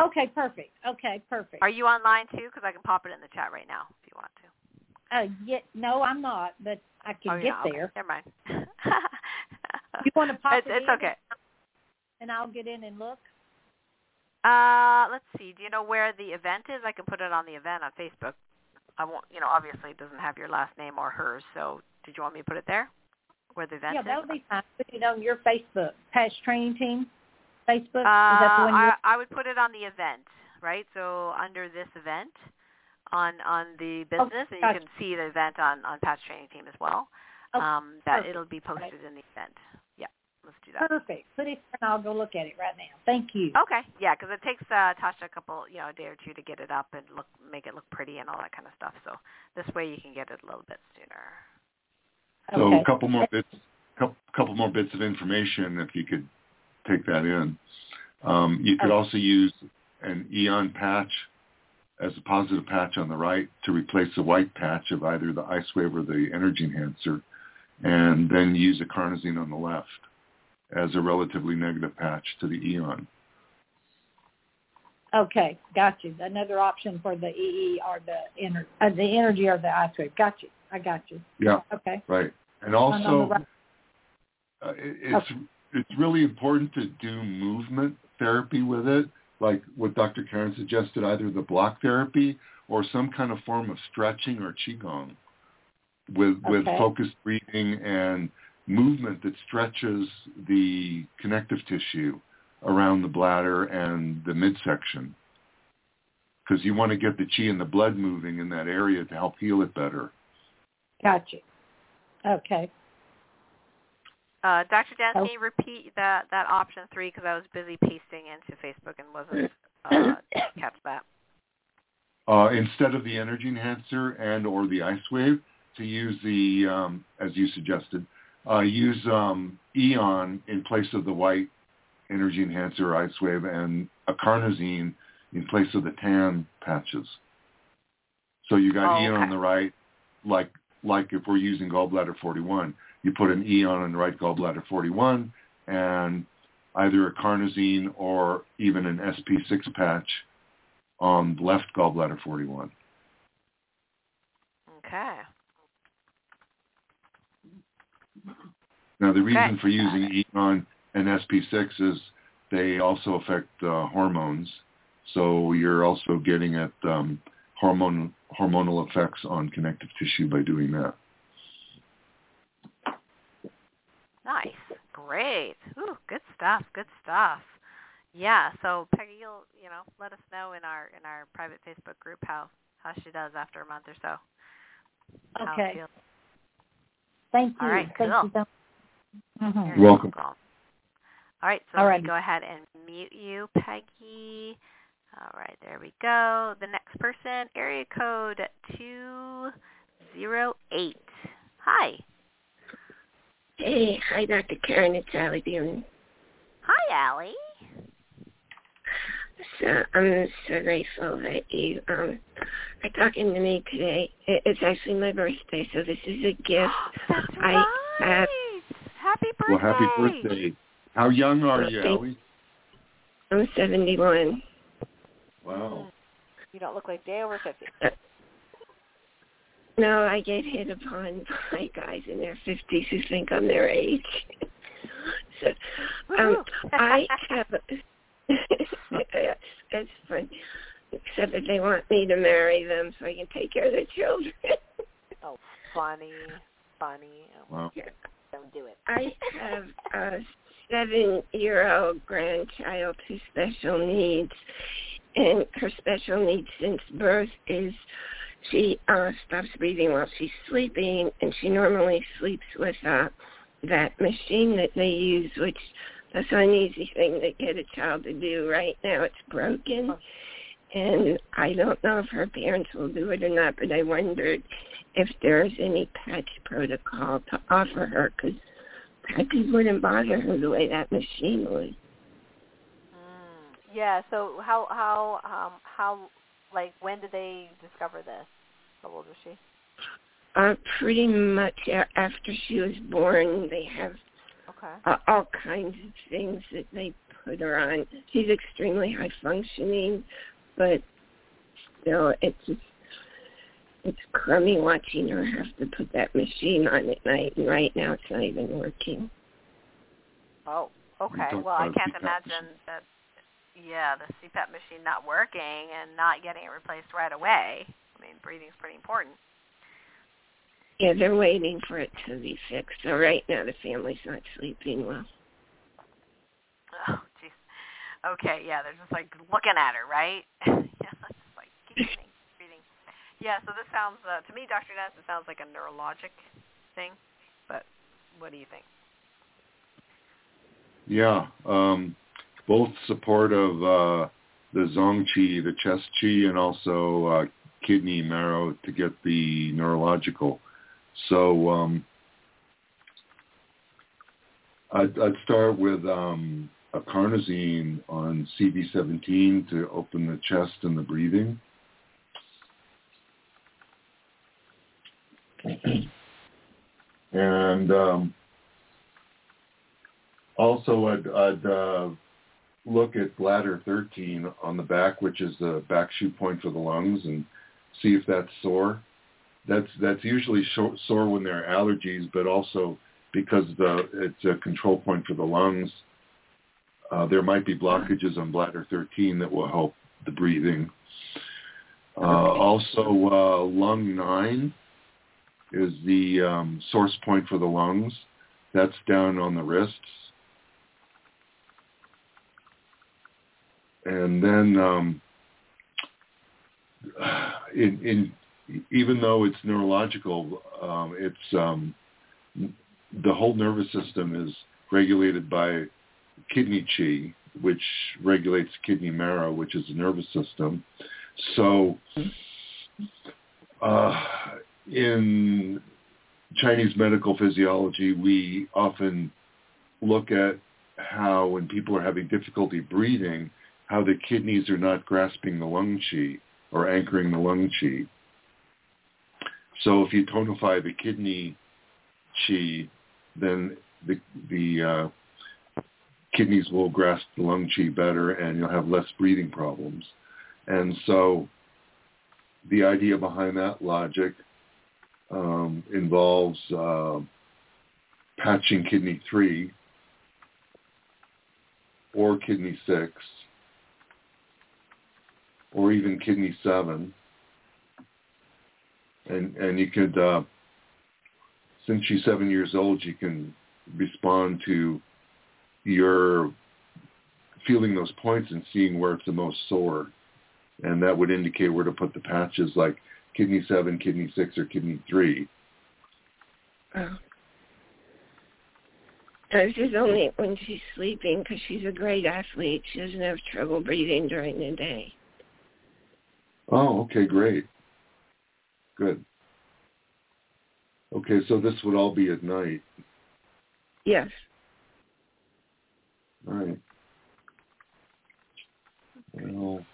Okay, perfect. Okay, perfect. are you online too? Because I can pop it in the chat right now if you want to. Uh, yeah, no, I'm not, but I can oh, get not? Okay, there. Never mind. You want to pop it's, it it's in? okay. And I'll get in and look. Uh, let's see. Do you know where the event is? I can put it on the event on Facebook. I won't. You know, obviously it doesn't have your last name or hers. So, did you want me to put it there? Where the event yeah, is? that would be fine. Put it on your Facebook, Patch Training Team Facebook. Uh, Is that the one? I, I would put it on the event, right? So under this event on on the business, and you can see the event on on Patch training team as well. Oh, um, that it'll be posted in the event. Yeah, let's do that. Perfect. Put it, and I'll go look at it right now. Thank you. Okay, yeah, because it takes uh, Tasha a couple, you know, a day or two to get it up and look, make it look pretty and all that kind of stuff. So this way you can get it a little bit sooner. So a couple more bits, couple, couple more bits of information if you could take that in. Um, you could Okay. also use an Aeon patch as a positive patch on the right to replace the white patch of either the ice wave or the energy enhancer, and then use a carnosine on the left as a relatively negative patch to the Aeon. Okay, got you. Another option for the EE or the ener- uh, the energy or the ice wave. Got you. I got you. Yeah, Okay. right. And also, right. uh, it- it's it's really important to do movement therapy with it, like what Dr. Karen suggested, either the block therapy or some kind of form of stretching or qigong with with focused breathing and movement that stretches the connective tissue around the bladder and the midsection. Because you want to get the chi and the blood moving in that area to help heal it better. Got you. Okay. Uh, Dr. Dan, Oh. can you repeat that that option three? Because I was busy pasting into Facebook and wasn't uh, catch that. uh, instead of the energy enhancer and or the ice wave to use the um, as you suggested uh, use um, Aeon in place of the white energy enhancer or ice wave and a carnosine in place of the tan patches so you got Oh, Aeon okay. on the right like like if we're using gallbladder 41 you put an Aeon on the right gallbladder 41 and either a carnosine or even an sp6 patch on left gallbladder 41. Okay. Now, the reason Okay, for using Aeon and SP6 is they also affect uh, hormones. So you're also getting at um, hormone hormonal effects on connective tissue by doing that. Nice. Great. Ooh, good stuff. Good stuff. Yeah. So Peggy, you'll you know let us know in our in our private Facebook group how how she does after a month or so. Okay. Thank you. All right, Thank cool. you so Mhm. You're You're welcome. All right, so All let right. me go ahead and mute you, Peggy. All right, there we go. The next person, area code 208. Hi. Hey, hi, Dr. Karen. It's Allie Beeman. Hi, Allie. So I'm so grateful that you um are talking to me today. It- It's actually my birthday, so this is a gift. That's I right. have- happy birthday. Well, happy birthday. How young are you, thank- Ellie? I'm 71. Wow. You don't look like day over 50. No, I get hit upon by guys in their 50s who think I'm their age. so, um, I have. it's, it's fun, except that they want me to marry them so I can take care of their children. oh, funny, funny. Oh, Wow. Don't do it. I have a seven-year-old grandchild who's special needs, and her special needs since birth is she uh, stops breathing while she's sleeping, and she normally sleeps with uh, that machine that they use, which that's an easy thing to get a child to do. Right now, it's broken, and I don't know if her parents will do it or not. But I wondered if there's any patch protocol to offer her because patches wouldn't bother her the way that machine would. Mm. Yeah. So how how um how like when did they discover this? How old was she? Uh, pretty much after she was born, they have Okay. uh, all kinds of things that they put her on. She's extremely high functioning, but still, it's just it's crummy watching her have to put that machine on at night. And right now, it's not even working. Oh. Okay. talked Well, I can't CPAP imagine that. Yeah, the CPAP machine not working and not getting it replaced right away. I mean, breathing's pretty important. Yeah, they're waiting for it to be fixed. So right now, the family's not sleeping well. Jeez. Okay, yeah, they're just like looking at her, right? yeah, just like keep breathing, keep breathing. Yeah, so this sounds uh, to me, Dr. Ness, it sounds like a neurologic thing. But what do you think? Yeah. Um, both support of uh, the zong qi, the chest qi, and also uh, kidney marrow to get the neurological. So um, I'd, I'd start with um, a carnosine on CV17 to open the chest and the breathing. and um, also I'd, I'd uh, look at bladder 13 on the back, which is the back shu point for the lungs, and see if that's sore. That's that's usually sho- sore when there are allergies, but also because the it's a control point for the lungs. Uh, there might be blockages on bladder 13 that will help the breathing. Uh, also, uh, lung 9 is the um, source point for the lungs. That's down on the wrists. And then um, in, in even though it's neurological, um, it's um, the whole nervous system is regulated by kidney chi, which regulates kidney marrow, which is the nervous system. So uh, in Chinese medical physiology, we often look at how when people are having difficulty breathing, how the kidneys are not grasping the lung qi or anchoring the lung qi. So if you tonify the kidney qi, then the the uh, kidneys will grasp the lung qi better, and you'll have less breathing problems. And so, the idea behind that logic um, involves uh, patching kidney three or kidney six or even kidney seven and and you could uh, since she's seven years old, you can respond to your feeling those points and seeing where it's the most sore, and that would indicate where to put the patches, like kidney seven, kidney six, or kidney three. Oh. This is only when she's sleeping because she's a great athlete. She doesn't have trouble breathing during the day. Oh, okay, great. Good. Okay, so this would all be at night. Yes. All right. Well,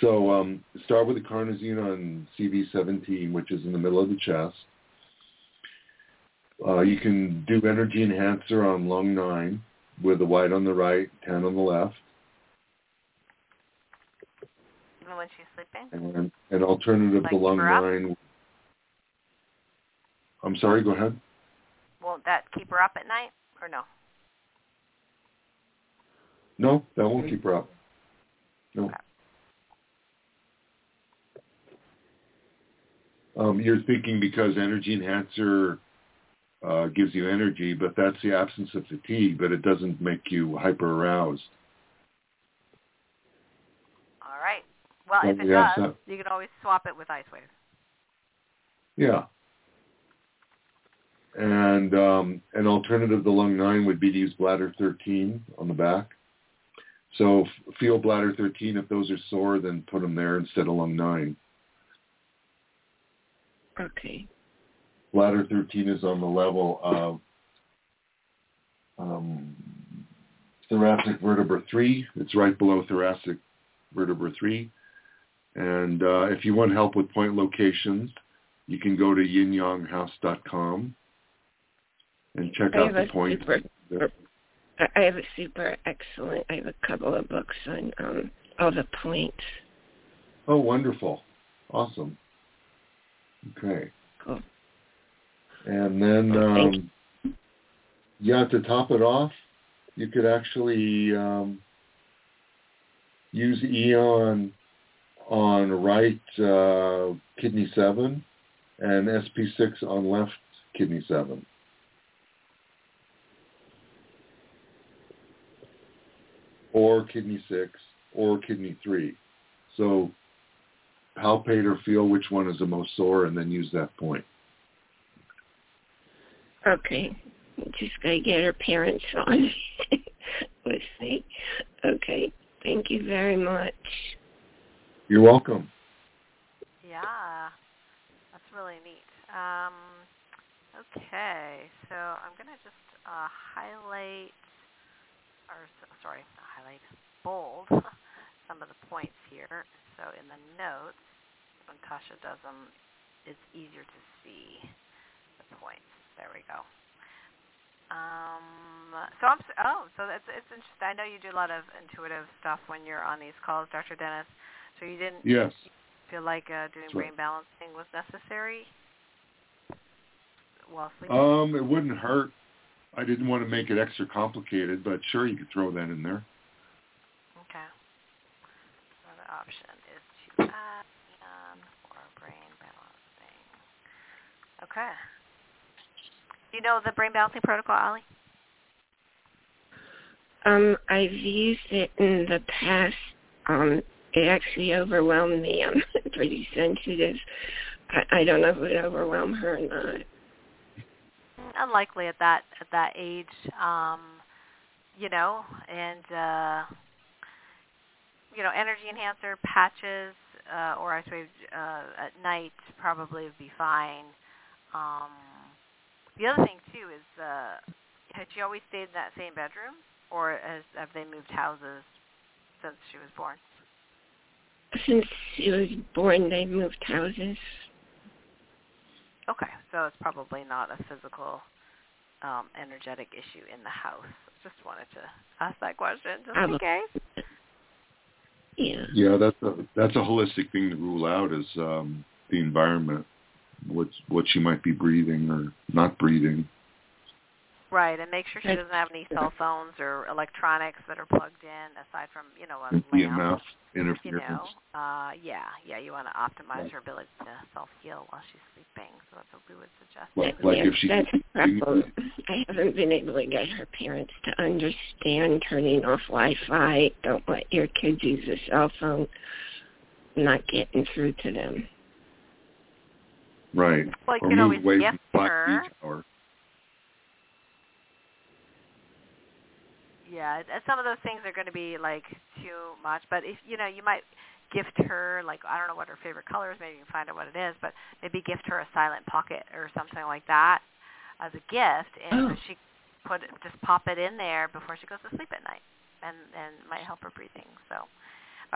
so um, start with the carnosine on CV17, which is in the middle of the chest. Uh, you can do energy enhancer on lung 9 with the white on the right, 10 on the left. Even when she's sleeping? And an alternative Like to lung 9. I'm sorry, go ahead. Won't that keep her up at night or no? No, that won't keep her up. No. Um, you're thinking because energy enhancer uh, gives you energy, but that's the absence of fatigue, but it doesn't make you hyper aroused. All right. Well, if it yeah, does, so- you can always swap it with ice wave. Yeah. And um, an alternative to lung 9 would be to use bladder 13 on the back. So feel bladder 13. If those are sore, then put them there instead of lung 9. Okay. Bladder 13 is on the level of um, thoracic vertebra 3. It's right below thoracic vertebra 3. And uh, if you want help with point locations, you can go to yinyanghouse.com and check I out the a points. super. I have a super excellent. I have a couple of books on um all the points. Oh, wonderful. Awesome. Okay. Cool. And then, Well, um, yeah, to top it off, you could actually um, use Aeon on right uh, kidney 7 and SP6 on left kidney 7. Or kidney 6 or kidney 3. So palpate or feel which one is the most sore and then use that point. Okay. Just gotta get her parents on with me. Okay. Thank you very much. You're welcome. Yeah, that's really neat. Um, okay, so I'm gonna just uh, highlight, or sorry, not highlight, bold some of the points here. So in the notes, when Tasha does them, it's easier to see the points. There we go. Um, so I'm oh, so that's it's interesting. I know you do a lot of intuitive stuff when you're on these calls, Dr. Dennis. So you didn't Yes. feel like uh, doing That's right. brain balancing was necessary while sleeping? Um, it wouldn't hurt. I didn't want to make it extra complicated, but sure, you could throw that in there. okay. Another option is to add Aeon for brain balancing. Okay. Do you know the brain balancing protocol, Ali? Um, I've used it in the past. Um, it actually overwhelmed me. I'm pretty sensitive. I, I don't know if it would overwhelm her or not. Unlikely at that at that age, um, you know, and uh, you know, energy enhancer patches uh, or ice wave uh, at night probably would be fine. Um, the other thing too is, uh, had she always stayed in that same bedroom, or has, have they moved houses since she was born? Since she was born, they moved houses. Okay, so it's probably not a physical, um, energetic issue in the house. Just wanted to ask that question, just in case. Yeah. Yeah, that's a that's a holistic thing to rule out is um, the environment, what what you might be breathing or not breathing. Right, and make sure she doesn't have any cell phones or electronics that are plugged in aside from, you know, a lamp. EMF You interference. know, uh, yeah, yeah, you want to optimize Right. her ability to self-heal while she's sleeping. So that's what we would suggest. Like, like yes, if she that's a problem. I haven't been able to get her parents to understand turning off Wi-Fi. Don't let your kids use a cell phone. Not getting through to them. right. Well, you or can move always away from the her. 5G tower. Yeah, some of those things are going to be like too much, but if you know, you might gift her like I don't know what her favorite color is. Maybe you can find out what it is, but maybe gift her a silent pocket or something like that as a gift, and Oh. she put it, just pop it in there before she goes to sleep at night, and and might help her breathing. So,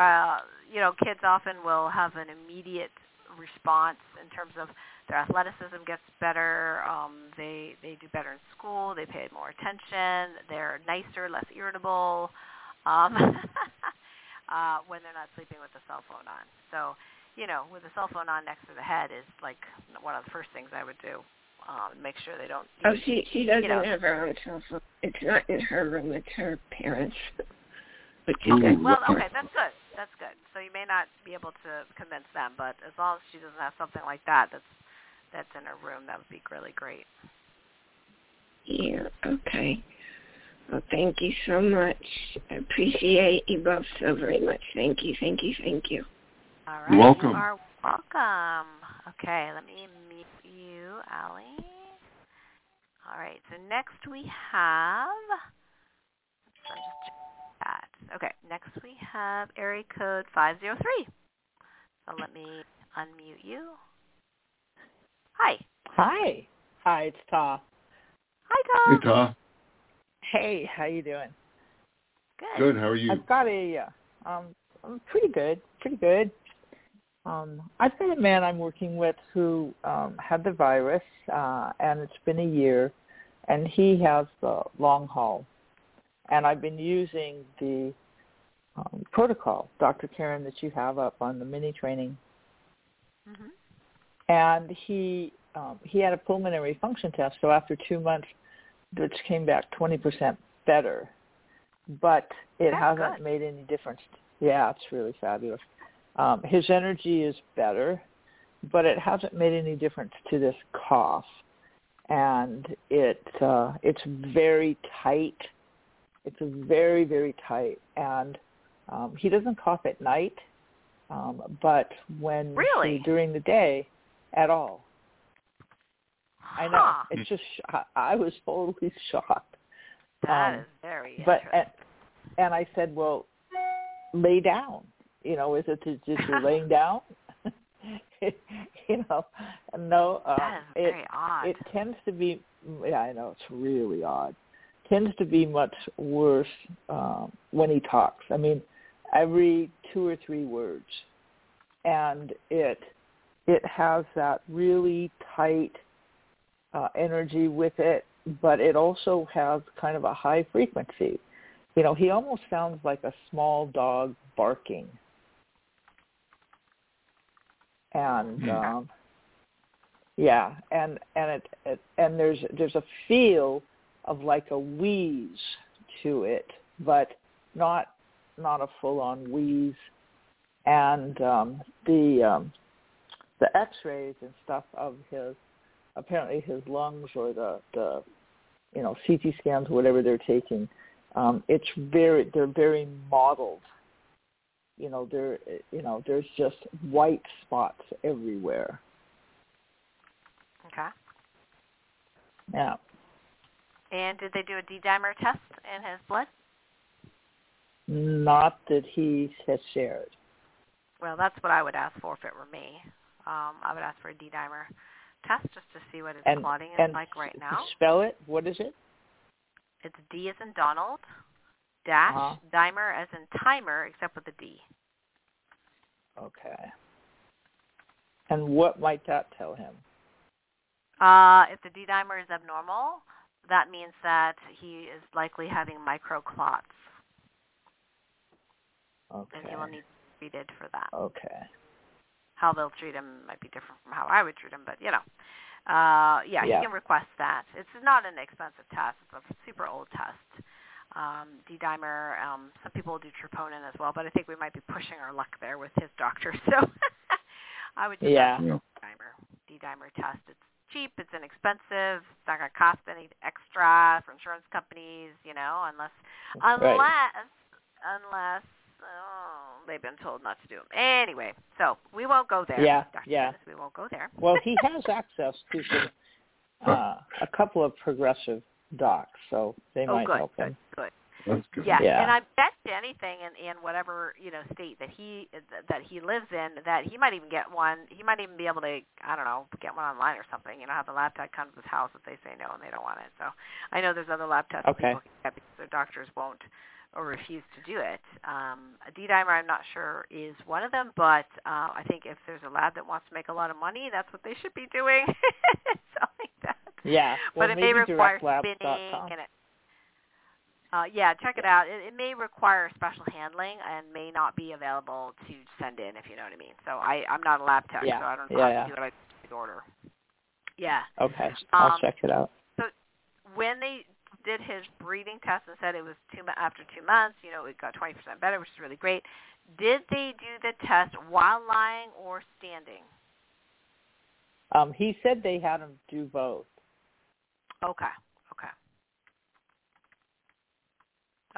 uh, you know, kids often will have an immediate response in terms of their athleticism gets better, um, they they do better in school, they pay more attention, they're nicer, less irritable, um, uh, when they're not sleeping with the cell phone on. So, you know, with the cell phone on next to the head is like one of the first things I would do. Um, make sure they don't. Oh, she she doesn't know. have her own cell phone. It's not in her room. It's her parents. But Okay, well, okay, that's good. That's good. So you may not be able to convince them, but as long as she doesn't have something like that, that's that's in her room, that would be really great. Yeah, okay. Well, thank you so much. I appreciate you both so very much. Thank you, thank you, thank you. All right. You're welcome. You are welcome. Okay, let me meet you, Allie. All right. So next we have. So I'm just checking that. Okay. Next we have area code five zero three. So let me unmute you. Hi. Hi. Hi, it's Ta. Hi, Hey, Tom. Ta. Hey, how you doing? Good. Good. How are you? I've got a uh, um I'm pretty good, pretty good. Um I've got a man I'm working with who um had the virus uh and it's been a year and he has the long haul. And I've been using the um, protocol, Dr. Karen, that you have up on the mini training hmm and he um, he had a pulmonary function test. So after two months, which came back twenty percent better, but it That's hasn't good. made any difference. Yeah, it's really fabulous. Um, his energy is better, but it hasn't made any difference to this cough, and it uh, it's very tight. It's very very tight, and um, he doesn't cough at night, um, but when Really? he, during the day, at all. I know. Huh. It's just I, I was totally shocked. That um, is very But interesting. and, and I said, well, lay down. You know, is it just you're laying down? you know, no. Uh, that is it very odd. it tends to be. Yeah, I know it's really odd. Tends to be much worse um, when he talks. I mean, every two or three words, and it it has that really tight uh, energy with it, but it also has kind of a high frequency. You know, he almost sounds like a small dog barking. And Hmm. um yeah, and and it, it and there's there's a feel of like a wheeze to it, but not not a full on wheeze. And um the um the x-rays and stuff of his apparently his lungs or the the you know CT scans whatever they're taking um it's very they're very mottled you know there you know there's just white spots everywhere okay. yeah And did they do a D-dimer test in his blood? not that he has shared Well, that's what I would ask for if it were me. Um, I would ask for a D-dimer test just to see what his and clotting is and like right now. spell it what is it It's D as in Donald, dash, Uh-huh. dimer as in timer, except with a D. okay and what might that tell him Uh, if the D-dimer is abnormal, that means that he is likely having microclots, okay and he will need to be treated for that. okay How they'll treat him might be different from how I would treat him, but you know. Uh, yeah, Yeah. he can request that. It's not an expensive test. It's a super old test. Um, D-dimer. Um, some people do troponin as well, but I think we might be pushing our luck there with his doctor. So I would just Yeah. D-dimer. D-dimer test. It's cheap. It's inexpensive. It's not going to cost any extra for insurance companies. You know, unless Right. unless unless oh, they've been told not to do them. Anyway, so we won't go there. Yeah, Dr. yeah. Dennis, we won't go there. Well, he has access to some, uh, a couple of progressive docs, so they oh, might good, help good, him. good. That's good. Yeah, Yeah. and I bet anything in in whatever you know state that he that he lives in that he might even get one. He might even be able to I don't know get one online or something. You know, have the lab test come to his house if they say no and they don't want it. So I know there's other lab tests Okay. people can get because their doctors won't or refuse to do it. Um, a D-dimer, I'm not sure is one of them, but uh, I think if there's a lab that wants to make a lot of money, that's what they should be doing. Something like that. Yeah, well, but it may require spinning and it uh, yeah, check it out. It, it may require special handling and may not be available to send in, if you know what I mean. So I, I'm not a lab tech, Yeah, so I don't know yeah, how yeah. to do it. I order. Yeah. Okay, I'll Um, check it out. So when they did his breathing test and said it was two after two months, you know, it got 20% better, which is really great. Did they do the test while lying or standing? Um, he said they had him do both. Okay. Okay.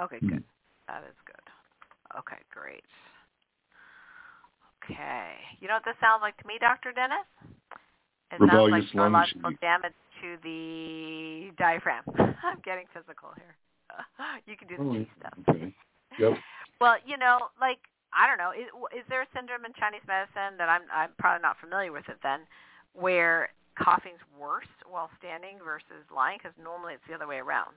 Okay, Hmm. good. That is good. Okay, great. Okay. You know what this sounds like to me, Dr. Dennis? It sounds Rebellious like lung neurological sheath. damage to the diaphragm. I'm getting physical here. You can do the Oh, stuff. okay. Yep. Well, you know, like I don't know, is, is there a syndrome in Chinese medicine that I'm I'm probably not familiar with it then, where coughing's worse while standing versus lying? Because normally it's the other way around.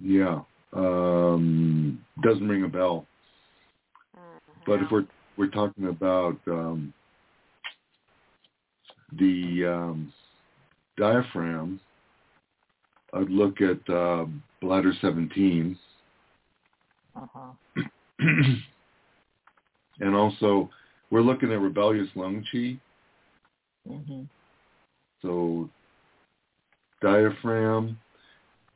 Yeah. Um, doesn't ring a bell. But if we're we're talking about um, the um, diaphragm, I'd look at uh, bladder 17, Uh-huh. and also we're looking at rebellious lung qi. hmm So diaphragm.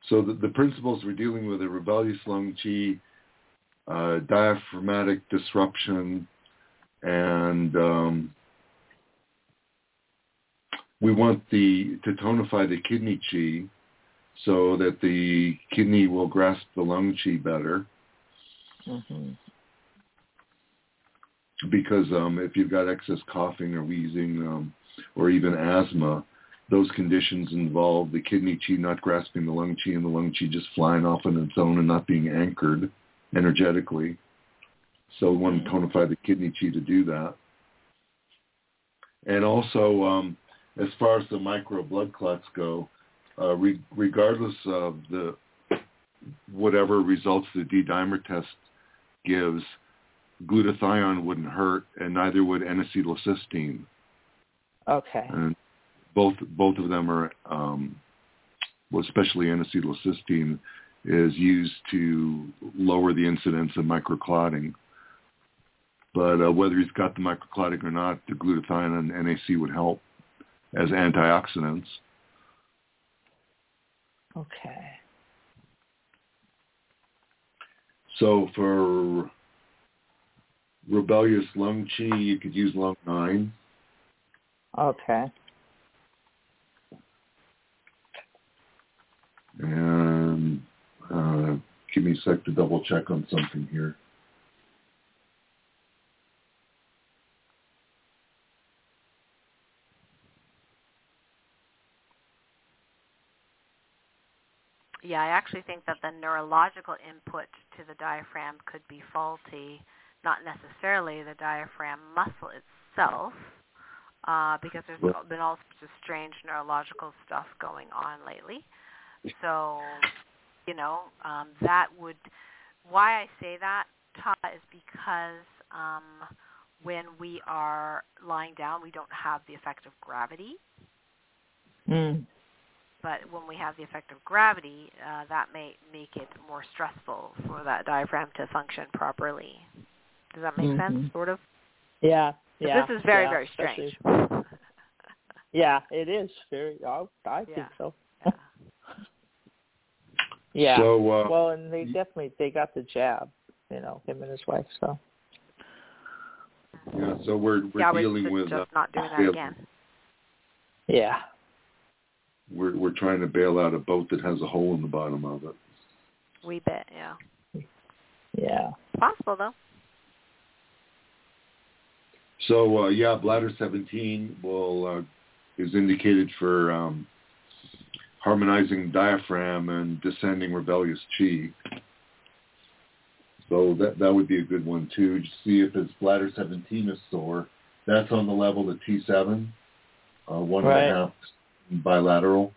So the, the principles we're dealing with are rebellious lung qi, uh, diaphragmatic disruption, and um, we want the to tonify the kidney qi so that the kidney will grasp the lung qi better. hmm because um, if you've got excess coughing or wheezing um, or even asthma, those conditions involve the kidney chi not grasping the lung chi and the lung chi just flying off on its own and not being anchored energetically. So we want to tonify the kidney chi to do that. And also, um, as far as the micro blood clots go, uh, re- regardless of the whatever results the D-dimer test gives, glutathione wouldn't hurt, and neither would N-acetylcysteine. Okay. And both both of them are, um, well, especially N-acetylcysteine, is used to lower the incidence of microclotting. But uh, whether he's got the microclotting or not, the glutathione and NAC would help as antioxidants. Okay. So for rebellious lung chi, you could use lung nine. Okay. And uh, give me a sec to double check on something here. Yeah, I actually think that the neurological input to the diaphragm could be faulty, not necessarily the diaphragm muscle itself, uh, because there's Well- been all sorts of strange neurological stuff going on lately. So, you know, um, that would, why I say that, Todd, is because um, when we are lying down, we don't have the effect of gravity Mm. But when we have the effect of gravity, uh, that may make it more stressful for that diaphragm to function properly. Does that make Mhm. sense? Sort of. Yeah. But Yeah. this is very yeah, very especially- strange. Yeah, it is very. I, I think so. Yeah. Yeah. So uh, well, and they definitely they got the jab. You know, him and his wife. So. yeah, so we're we're yeah, we're dealing just, with uh, not doing that again. Yeah. We're we're trying to bail out a boat that has a hole in the bottom of it. We bet, yeah. Yeah. Possible though. So uh, yeah, bladder 17 will uh, is indicated for um, harmonizing diaphragm and descending rebellious chi. So that that would be a good one too. Just see if his bladder 17 is sore. That's on the level of T7, uh, one and a half bilateral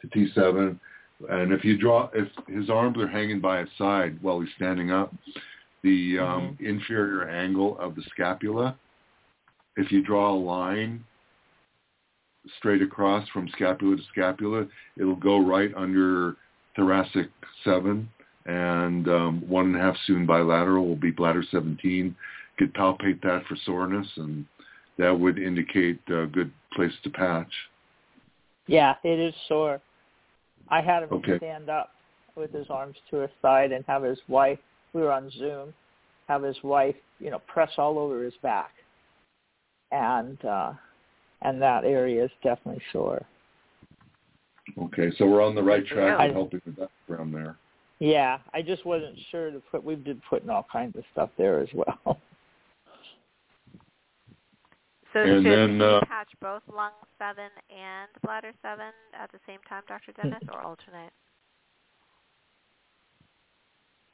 to T7. And if you draw, if his arms are hanging by his side while he's standing up, the um, inferior angle of the scapula if you draw a line straight across from scapula to scapula, it'll go right under thoracic 7 and um, one and a half cun bilateral will be bladder 17. Could palpate that for soreness and that would indicate a good place to patch. Yeah, it is sore. I had him Okay. stand up with his arms to his side and have his wife. We were on Zoom. Have his wife, you know, press all over his back, and uh, and that area is definitely sore. Okay, so we're on the right track I- with helping with that around there. Yeah, I just wasn't sure to put. We've been putting all kinds of stuff there as well. So And should then, he uh, patch both lung seven and bladder seven at the same time, Dr. Dennis, or alternate?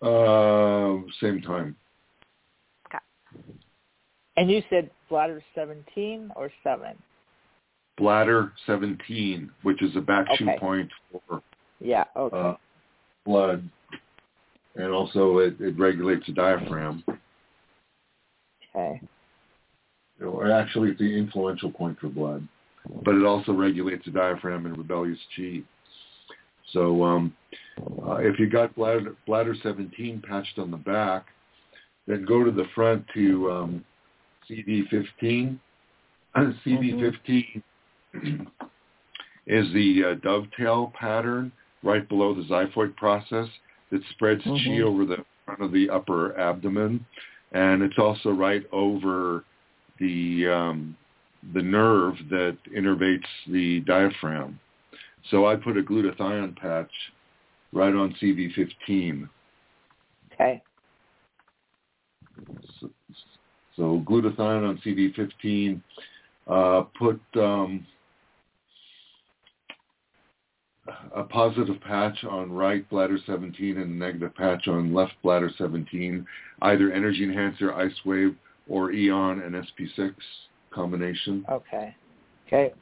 Uh, same time. Okay. And you said bladder 17 or 7? Bladder 17, which is a back shu Okay. point for Yeah, okay. uh, blood, and also it, it regulates the diaphragm. okay. Or actually, it's the influential point for blood, but it also regulates the diaphragm and rebellious chi. So um, uh, if you got bladder, bladder 17 patched on the back, then go to the front to um, CV15. CV15 is the uh, dovetail pattern right below the xiphoid process that spreads chi Mhm. over the front of the upper abdomen, and it's also right over the um, the nerve that innervates the diaphragm. So I put a glutathione patch right on CV15. Okay. So, so glutathione on CV15. Uh, put um, a positive patch on right bladder 17 and a negative patch on left bladder 17, either energy enhancer, ice wave, or Aeon and SP6 combination. Okay. Okay.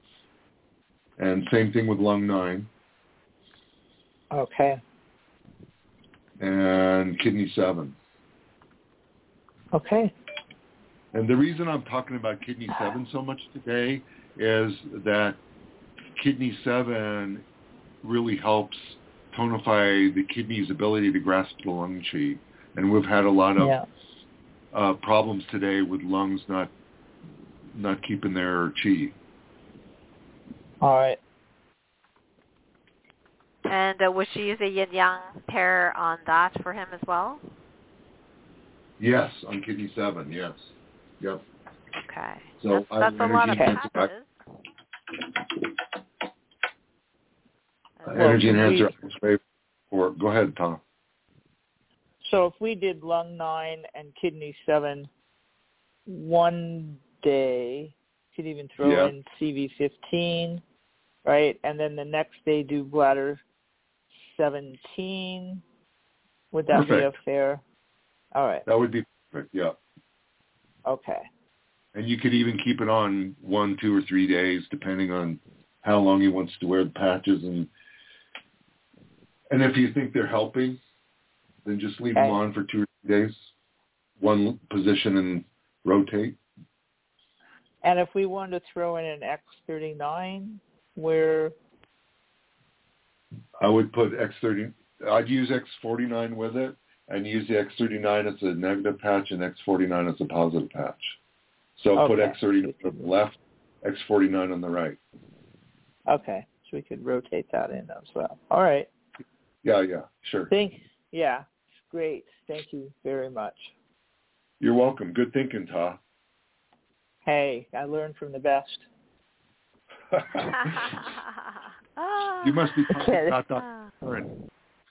And same thing with lung 9 Okay. and kidney 7. Okay. And the reason I'm talking about kidney 7 so much today is that kidney 7 really helps tonify the kidney's ability to grasp the lung chi. And we've had a lot of Yeah. Uh, problems today with lungs not not keeping their chi. All right. And uh, would she use a yin yang pair on that for him as well? Yes, on kidney 7, yes. Yep. Okay. So that's, that's a lot of energy enhancer- Well, energy enhancer, ice or go ahead, Tom. So if we did lung 9 and kidney 7 one day, could even throw Yeah. in CV15, right? And then the next day do bladder 17. Would that be a fair? All right. That would be perfect, yeah. Okay. And you could even keep it on one, two, or three days, depending on how long he wants to wear the patches. And and if you think they're helping, then just leave them on for two or three days, one position and rotate. And if we wanted to throw in an X39, where I would put X30. I'd use X49 with it, and use the X39 as a negative patch and X49 as a positive patch. So put X39 on the left X49 on the right. Okay, so we could rotate that in as well. All right. Yeah, yeah, sure. Thank. Yeah, great. Thank you very much. You're welcome. Good thinking, Ta. Hey, I learned from the best. you must be talking Okay. about Dr. Curran.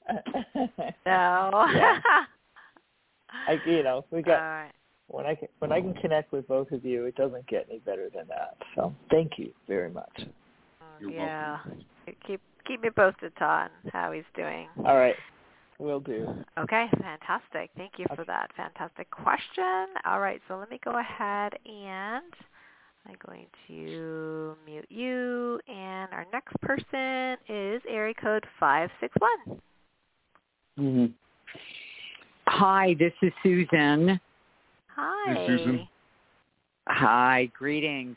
no. Yeah. I, you know, we got right. when I can when I can connect with both of you, it doesn't get any better than that. So thank you very much. You're yeah. Keep keep me posted, Todd, how he's doing. All right, will do. Okay, fantastic. Thank you for that fantastic question. All right, so let me go ahead and I'm going to mute you. And our next person is area code 561. Mm-hmm. Hi, this is Susan. Hi. Susan. Hi, greetings.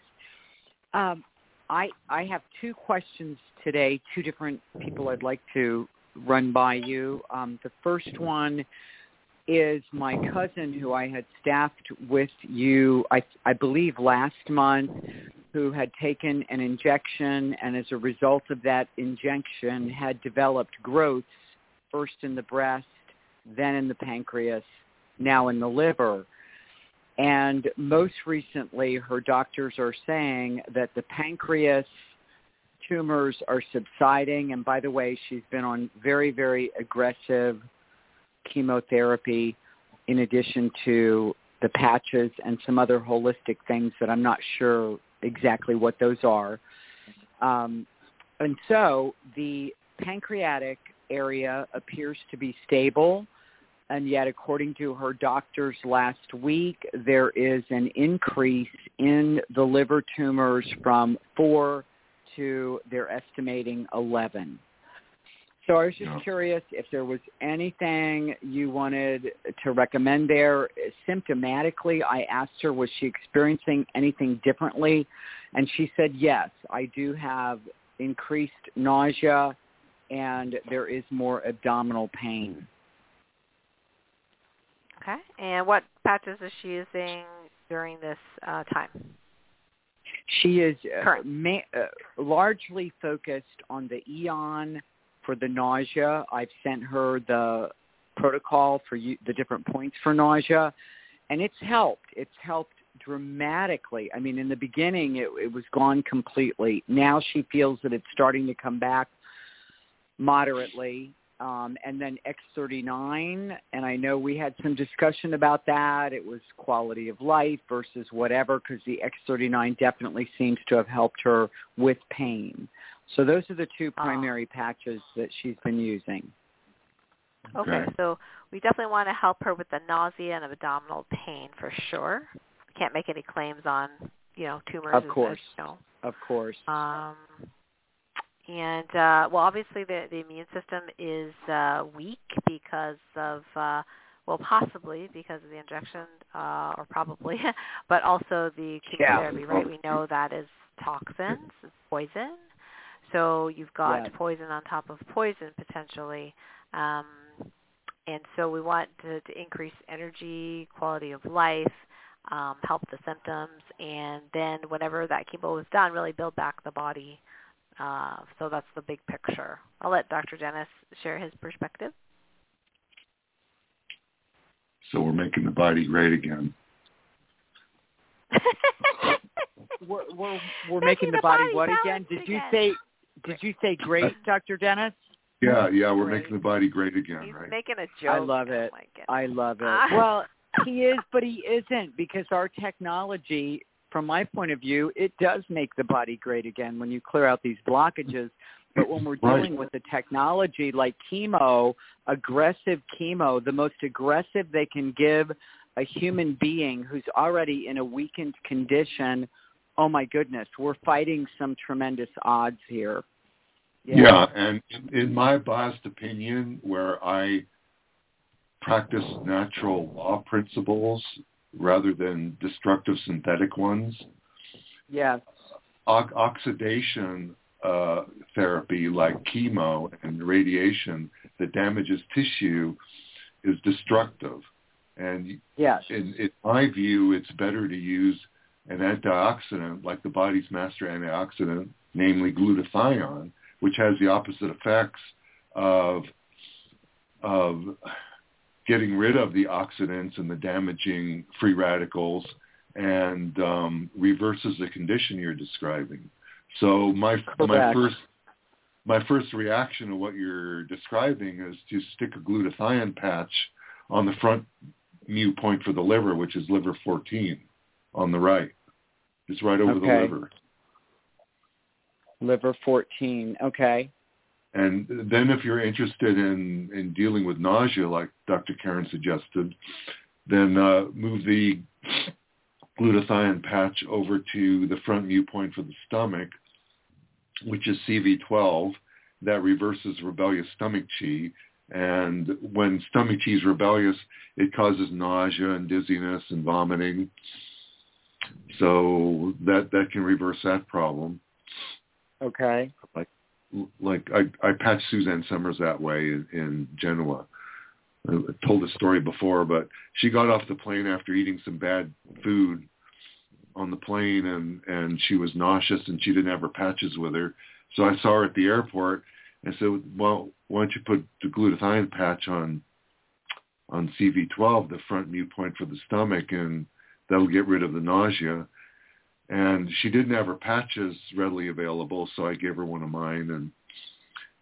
Um, I I have two questions today. Two different people I'd like to run by you. Um, the first one is my cousin who I had staffed with you, I I believe last month, who had taken an injection and as a result of that injection had developed growths first in the breast, then in the pancreas, now in the liver. And most recently, her doctors are saying that the pancreas tumors are subsiding. And by the way, she's been on very, very aggressive chemotherapy in addition to the patches and some other holistic things that I'm not sure exactly what those are. Um, and so the pancreatic area appears to be stable and yet according to her doctors last week there is an increase in the liver tumors from 4 to they're estimating 11 so i was just Yeah. curious if there was anything you wanted to recommend there symptomatically i asked her was she experiencing anything differently and she said yes i do have increased nausea and there is more abdominal pain Okay. And what patches is she using during this uh, time? She is uh, ma- uh, largely focused on the Aeon for the nausea. I've sent her the protocol for you, the different points for nausea, and it's helped. It's helped dramatically. I mean, in the beginning, it, it was gone completely. Now she feels that it's starting to come back moderately. Um, and then X39, and I know we had some discussion about that. It was quality of life versus whatever, because the X39 definitely seems to have helped her with pain. So those are the two primary patches that she's been using. Okay, Okay. so we definitely want to help her with the nausea and abdominal pain for sure. We can't make any claims on, you know, tumors. Of as- as course. you know. Of course. Um, and uh, well, obviously the the immune system is uh, weak because of uh, well, possibly because of the injection, uh, or probably, but also the Yeah. chemotherapy. Right? We know that is toxins, it's poison. So you've got Yes. poison on top of poison potentially. Um, and so we want to, to increase energy, quality of life, um, help the symptoms, and then whenever that chemo is done, really build back the body. Uh, so that's the big picture. I'll let Dr. Dennis share his perspective. So we're making the body great again. we're we're, we're making, the body, what again? Did you again. say did you say great, Dr. Dennis? Yeah, yeah, we're Great. making the body great again, He's right? making a joke. I love Oh it. my goodness. I love it. Ah. well, he is, but he isn't because our technology, from my point of view, it does make the body great again when you clear out these blockages. But when we're Right. dealing with the technology like chemo, aggressive chemo, the most aggressive they can give a human being who's already in a weakened condition, oh my goodness, we're fighting some tremendous odds here. Yeah, and in- in my biased opinion, where I practice natural law principles rather than destructive synthetic ones, Yes. o- oxidation uh, therapy like chemo and radiation that damages tissue is destructive. And Yes. in, in my view, it's better to use an antioxidant like the body's master antioxidant, namely glutathione, which has the opposite effects of of getting rid of the oxidants and the damaging free radicals and um, reverses the condition you're describing. So my Correct. my first my first reaction to what you're describing is to stick a glutathione patch on the front mu point for the liver, which is liver 14 on the right. It's right over Okay. the liver. Liver 14. Okay. And then if you're interested in, in dealing with nausea, like Dr. Karen suggested, then uh, move the glutathione patch over to the front mu point for the stomach, which is CV12. That reverses rebellious stomach chi. And when stomach chi is rebellious, it causes nausea and dizziness and vomiting. So that, that can reverse that problem Okay. like I, I patched Suzanne Somers that way in, in Genoa. I told this story before, but she got off the plane after eating some bad food on the plane and, and she was nauseous and she didn't have her patches with her. So I saw her at the airport and said, well, why don't you put the glutathione patch on on CV12, the front mu point for the stomach, and that'll get rid of the nausea and she didn't have her patches readily available, so I gave her one of mine, and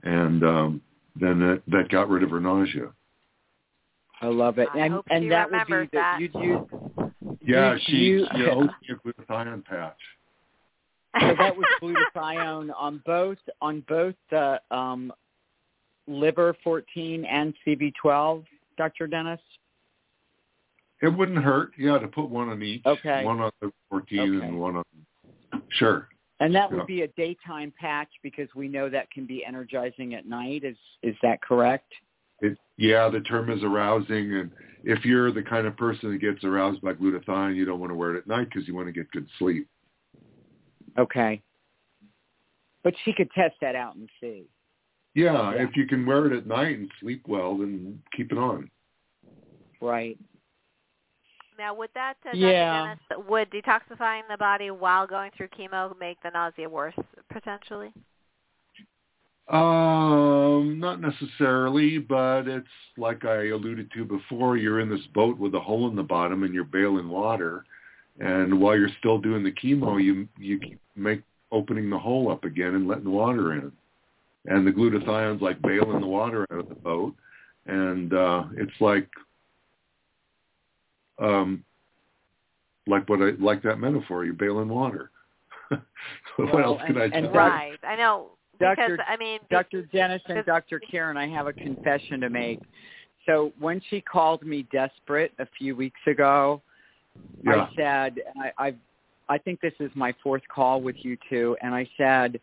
and um, then that, that got rid of her nausea. I love it. I and and that would be that that. you'd use Yeah, You- she you- she owes me a glutathione patch. so that was glutathione on both on both the um, liver 14 and CV12, Dr. Dennis. It wouldn't hurt, yeah, to put one on each. Okay. One on the 14 Okay. and one on. Sure. And that would Yeah. be a daytime patch because we know that can be energizing at night. Is is that correct? It, yeah, the term is arousing, and if you're the kind of person that gets aroused by glutathione, you don't want to wear it at night because you want to get good sleep. Okay. But she could test that out and see. Yeah, Yeah. if you can wear it at night and sleep well, then keep it on. Right. Now, would that, uh, Yeah. Dennis, would detoxifying the body while going through chemo make the nausea worse potentially? Um, not necessarily, but it's like I alluded to before. You're in this boat with a hole in the bottom, and you're bailing water. And while you're still doing the chemo, you you make opening the hole up again and letting water in. And the glutathione's like bailing the water out of the boat, and uh, it's like um, like what I like that metaphor. You're bailing water. what Well, else can I and- and say? Right. I know. Because, Dr. I mean, Dr. Dennis and Dr. Karen, I have a confession to make. So when she called me desperate a few weeks ago, Yeah. I said, I, I've, I think this is my fourth call with you two, and I said,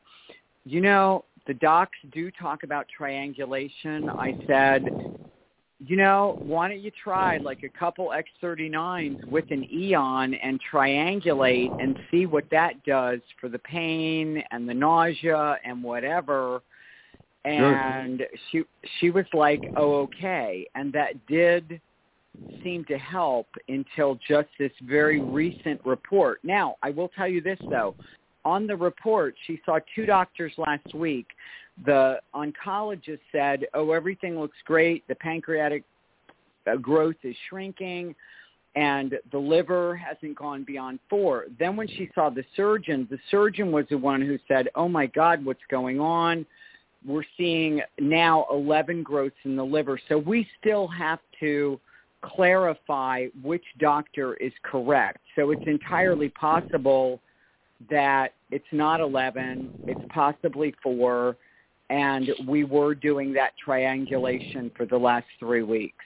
you know, the docs do talk about triangulation. I said, you know, why don't you try like a couple X39s with an Aeon and triangulate and see what that does for the pain and the nausea and whatever. And she she was like, "Oh, okay," and that did seem to help until just this very recent report. Now, I will tell you this though. On the report, she saw two doctors last week. The oncologist said, "Oh, everything looks great. The pancreatic uh, growth is shrinking." And the liver hasn't gone beyond four. Then when she saw the surgeon, the surgeon was the one who said, "Oh my God, what's going on?" We're seeing now 11 growths in the liver. So we still have to clarify which doctor is correct. So it's entirely possible that it's not 11, it's possibly 4, and we were doing that triangulation for the last three weeks.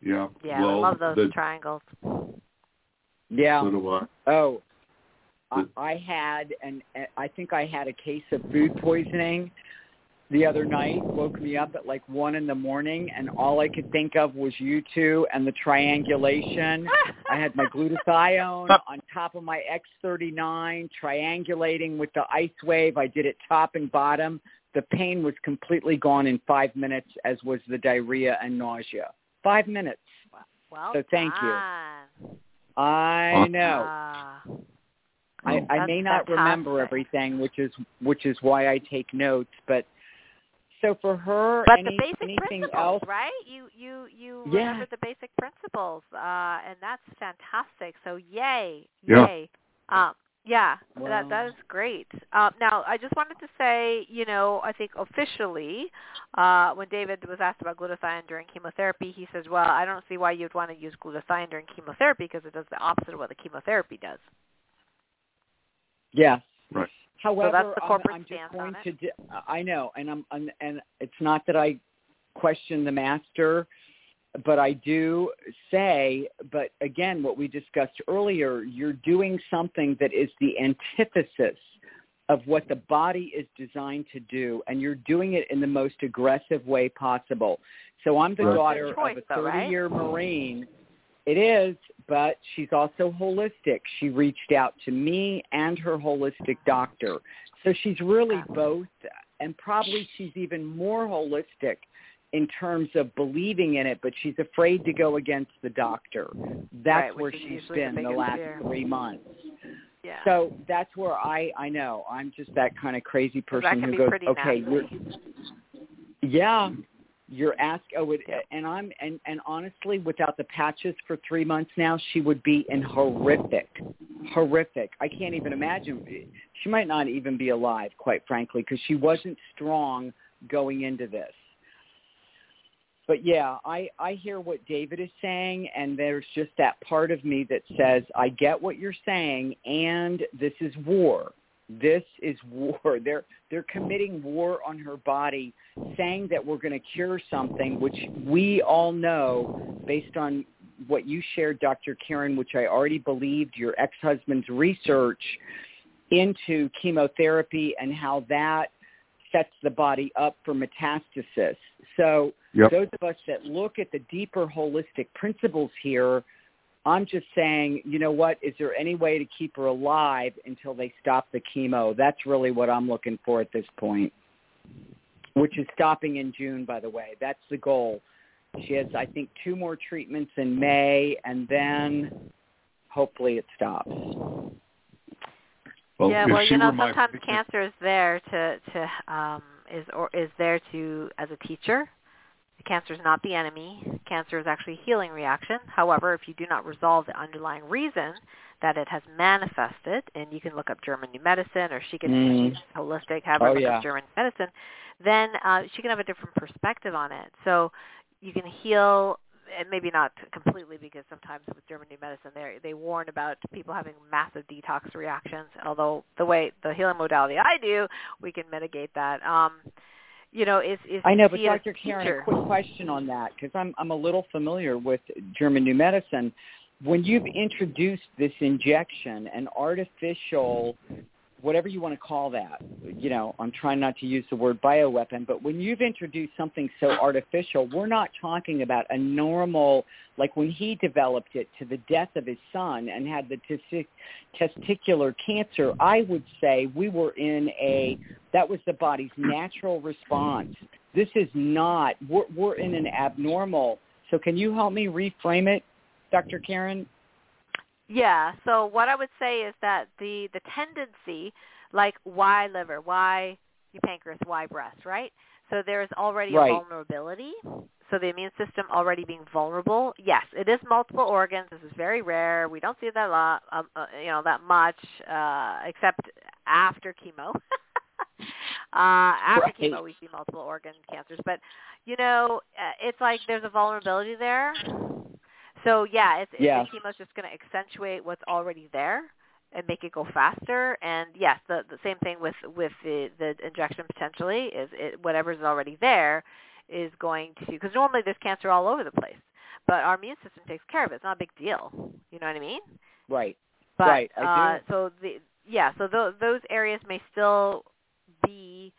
Yeah. yeah, well, I love those the, triangles. Yeah. So do I. Oh, I, I had, and I think I had a case of food poisoning the other night. Woke me up at like one in the morning, and all I could think of was you two and the triangulation. I had my glutathione on top of my X39, triangulating with the ice wave. I did it top and bottom. The pain was completely gone in five minutes, as was the diarrhea and nausea. Five minutes. well So thank you. I know. Ah. I, I may not remember everything, which is which is why I take notes. But so for her, but any, the basic anything principles, else? right? You you you Yeah. remember the basic principles, uh, and that's fantastic. So yay, Yeah. yay. Um, yeah, that that Wow. is great. Um, now, I just wanted to say, you know, I think officially, uh, when David was asked about glutathione during chemotherapy, he says, "Well, I don't see why you'd want to use glutathione during chemotherapy because it does the opposite of what the chemotherapy does." Yes. Right. However, that's the um, I'm- I'm, just going to. di- I know, and I'm, I'm, and it's not that I question the master, but I do say. But again, what we discussed earlier, you're doing something that is the antithesis of what the body is designed to do, and you're doing it in the most aggressive way possible. So I'm the daughter choice, of a though, right? 30-year Marine. It is, but she's also holistic. She reached out to me and her holistic doctor. So she's really both, and probably she's even more holistic in terms of believing in it, but she's afraid to go against the doctor. That's Right, where she's the been the last fear. three months. Yeah. So that's where I I know I'm just that kind of crazy person who goes, okay, yeah, you're ask. Oh, it, and I'm and and honestly, without the patches for three months now, she would be in horrific, horrific. I can't even imagine. She might not even be alive, quite frankly, because she wasn't strong going into this. But yeah, I I hear what David is saying, and there's just that part of me that says I get what you're saying, and this is war. This is war. They're they're committing war on her body, saying that we're going to cure something, which we all know based on what you shared, Dr. Karen, which I already believed your ex-husband's research into chemotherapy and how that sets the body up for metastasis. So Yep. those of us that look at the deeper holistic principles here, I'm just saying, you know what, is there any way to keep her alive until they stop the chemo? That's really what I'm looking for at this point, which is stopping in June, by the way. That's the goal. She has, I think, two more treatments in May, and then hopefully it stops. Well, yeah, well, you know, were my sometimes cancer is there to to um is or is there to as a teacher. Cancer is not the enemy. Cancer is actually a healing reaction. However, if you do not resolve the underlying reason that it has manifested, and you can look up German New Medicine, or she can Mm. she's holistic, have her Oh, look yeah. up German Medicine, then uh, she can have a different perspective on it. So you can heal and maybe not completely because sometimes with German New Medicine they they warn about people having massive detox reactions. Although the way the healing modality I do, we can mitigate that. Um, you know, is is I know, but see it as Dr. Karen, teacher. a quick question on that because I'm I'm a little familiar with German New Medicine. When you've introduced this injection, an artificial, whatever you want to call that, you know, I'm trying not to use the word bioweapon, but when you've introduced something so artificial, we're not talking about a normal, like when he developed it to the death of his son and had the testi- testicular cancer, I would say we were in a, that was the body's natural response. This is not, we're, we're in an abnormal. So can you help me reframe it, Dr. Karen? Yeah. So what I would say is that the the tendency, like why liver, why pancreas, why breast, right? So there's already Right. a vulnerability. So the immune system already being vulnerable. Yes, it is multiple organs. This is very rare. We don't see that a lot, um, uh, you know, that much, uh, except after chemo. uh, after Right. chemo, we see multiple organ cancers. But you know, uh, it's like there's a vulnerability there. So yeah, it's, Yes. the chemo's just going to accentuate what's already there and make it go faster. And yes, the the same thing with with the the injection potentially is it whatever's already there is going to because normally there's cancer all over the place, but our immune system takes care of it. It's not a big deal. You know what I mean? Right. But Right, I uh, so the yeah, so those those areas may still be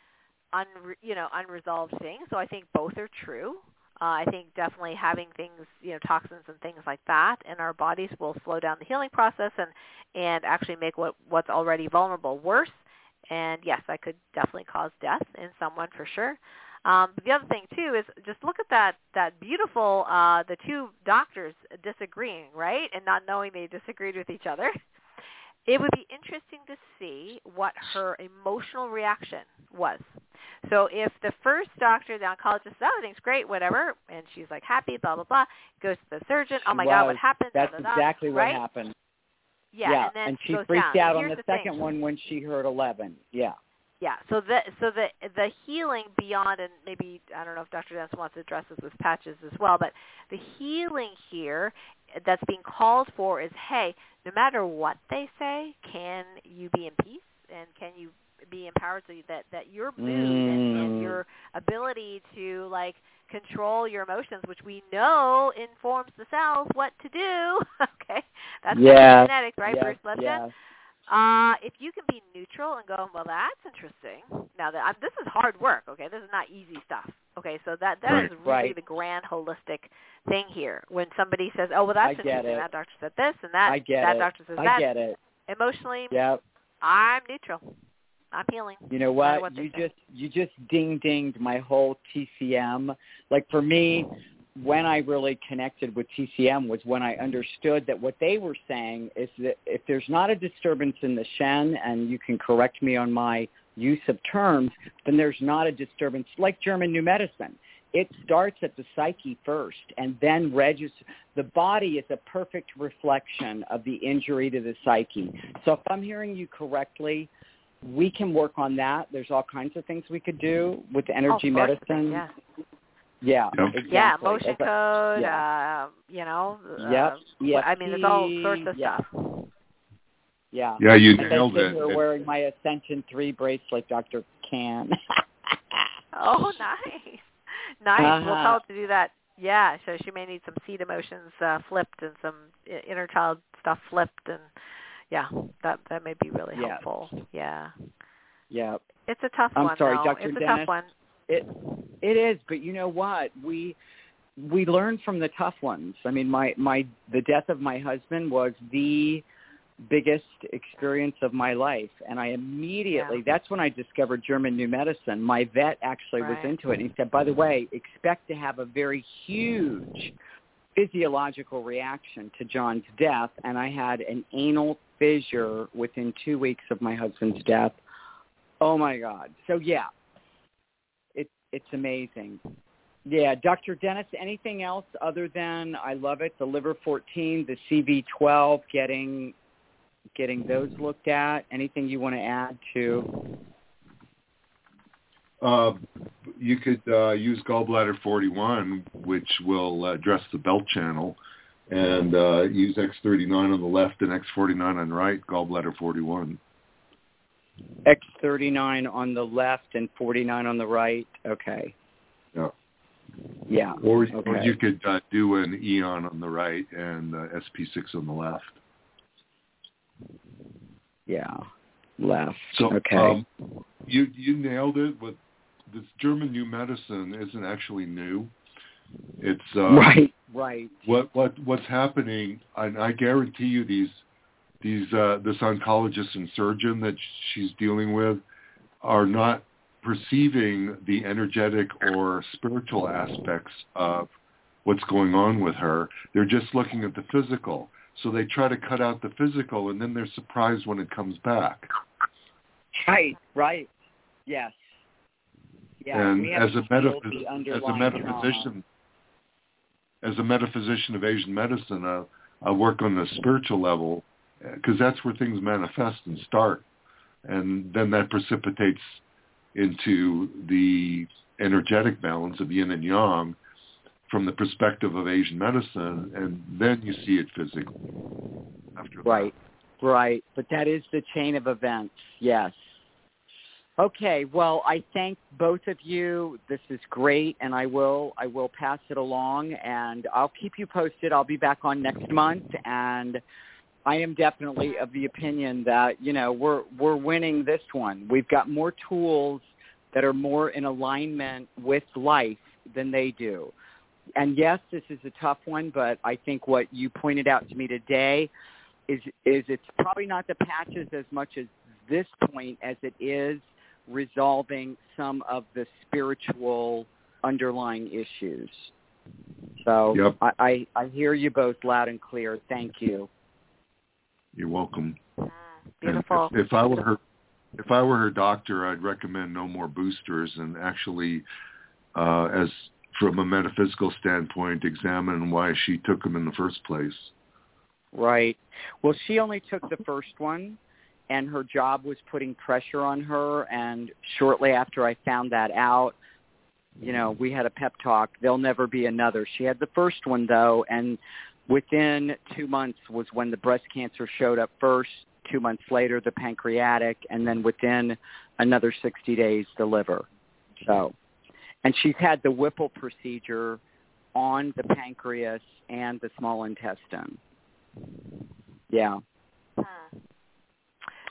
un you know unresolved things. So I think both are true. Uh, I think definitely having things, you know, toxins and things like that in our bodies will slow down the healing process and and actually make what what's already vulnerable worse. And yes, that could definitely cause death in someone for sure. Um, but the other thing too is just look at that that beautiful uh, the two doctors disagreeing, right, and not knowing they disagreed with each other. It would be interesting to see what her emotional reaction was. So if the first doctor, the oncologist, says, oh, everything's great, whatever, and she's like happy, blah blah blah, goes to the surgeon, oh my She god, what happened? That's da, da, exactly what right? happened. Yeah, and then she goes freaked down. out on the, the second thing. one when she heard 11. Yeah. Yeah. So the so the the healing beyond and maybe I don't know if Dr. Dennis wants to address this with patches as well, but the healing here that's being called for is hey, no matter what they say, can you be in peace and can you be empowered so that that your mood and, and Mm. your ability to like control your emotions, which we know informs the cells what to do. okay, that's Yes, genetics, right? yes, Bruce Lipton. yes. Uh, if you can be neutral and go, well, that's interesting. Now, that I'm, this is hard work. Okay, this is not easy stuff. Okay, so that that Right. is really Right. the grand holistic thing here. When somebody says, oh, well, that's I interesting. it. That doctor said this, and that I get that it. doctor says I that. get it. Emotionally, Yep. I'm neutral. I'm healing. You know No what? what you say. just you just ding dinged my whole TCM. Like for me, when I really connected with TCM was when I understood that what they were saying is that if there's not a disturbance in the Shen, and you can correct me on my use of terms, then there's not a disturbance like German New Medicine. It starts at the psyche first and then registers. The body is a perfect reflection of the injury to the psyche. So if I'm hearing you correctly, we can work on that. There's all kinds of things we could do with energy All sorts of medicine. things, yeah. Yeah, Yep. exactly. Yeah, motion As code. yeah. Uh, you know. Yep. Uh, well, I mean, there's all sorts of yeah. stuff. Yeah. Yeah, you As I nailed sit it. here wearing my Ascension 3 bracelet, Dr. Kan. Oh, nice. Nice. We'll Uh-huh. tell her to do that. Yeah, so she may need some seed emotions uh, flipped and some inner child stuff flipped, and yeah, that that may be really Yes. helpful. Yeah, yeah. it's a tough one. I'm one. sorry, though. Dr. It's a Dennis. tough one. It it is, but you know what? We we learn from the tough ones. I mean, my my the death of my husband was the biggest experience of my life and I immediately Yeah. that's when I discovered German new medicine. My vet actually was into it and he said, "By the way, expect to have a very huge physiological reaction to John's death and I had an anal fissure within 2 weeks of my husband's death. Oh my god. So yeah, it, it's amazing. Yeah, Dr. Dennis, anything else other than I love it, the liver 14, the CV12, getting getting those looked at? Anything you want to add to? Uh, you could uh, use gallbladder 41, which will address the belt channel, and uh, use X39 on the left and X49 on the right, gallbladder 41. X39 on the left and 49 on the right. Okay. Yeah. Yeah. Or, or you could uh, do an Aeon on the right and uh, SP6 on the left. Yeah. Left. So okay. um, you you nailed it. With this German new medicine isn't actually new. It's uh, right. Right. what what what's happening and I guarantee you these these uh this oncologist and surgeon that she's dealing with are not perceiving the energetic or spiritual aspects of what's going on with her they're just looking at the physical so they try to cut out the physical and then they're surprised when it comes back Right. Right. Yes. Yeah. and as a metaphys- as a metaphysician as a metaphysician of Asian medicine uh, I work on the spiritual level because that's where things manifest and start and then that precipitates into the energetic balance of yin and yang from the perspective of Asian medicine and then you see it physically after that. Right, right. But that is the chain of events. Yes. Okay. Well, I thank both of you. This is great, and I will I will pass it along, and I'll keep you posted. I'll be back on next month, and I am definitely of the opinion that you know we're we're winning this one. We've got more tools that are more in alignment with life than they do. And yes, this is a tough one, but I think what you pointed out to me today is is it's probably not the patches as much as this point as it is resolving some of the spiritual underlying issues. So Yep. I, I, I hear you both loud and clear. Thank you. You're welcome. Mm, beautiful. If, if I were her, if I were her doctor, I'd recommend no more boosters and actually, uh, as from a metaphysical standpoint, examine why she took them in the first place. Right. Well, she only took the first one, and her job was putting pressure on her. And shortly after I found that out, you know, we had a pep talk. There'll never be another. She had the first one though, and within two months was when the breast cancer showed up first. Two months later, the pancreatic, and then within another 60 days, the liver. So, and she's had the Whipple procedure on the pancreas and the small intestine. Yeah. Hmm.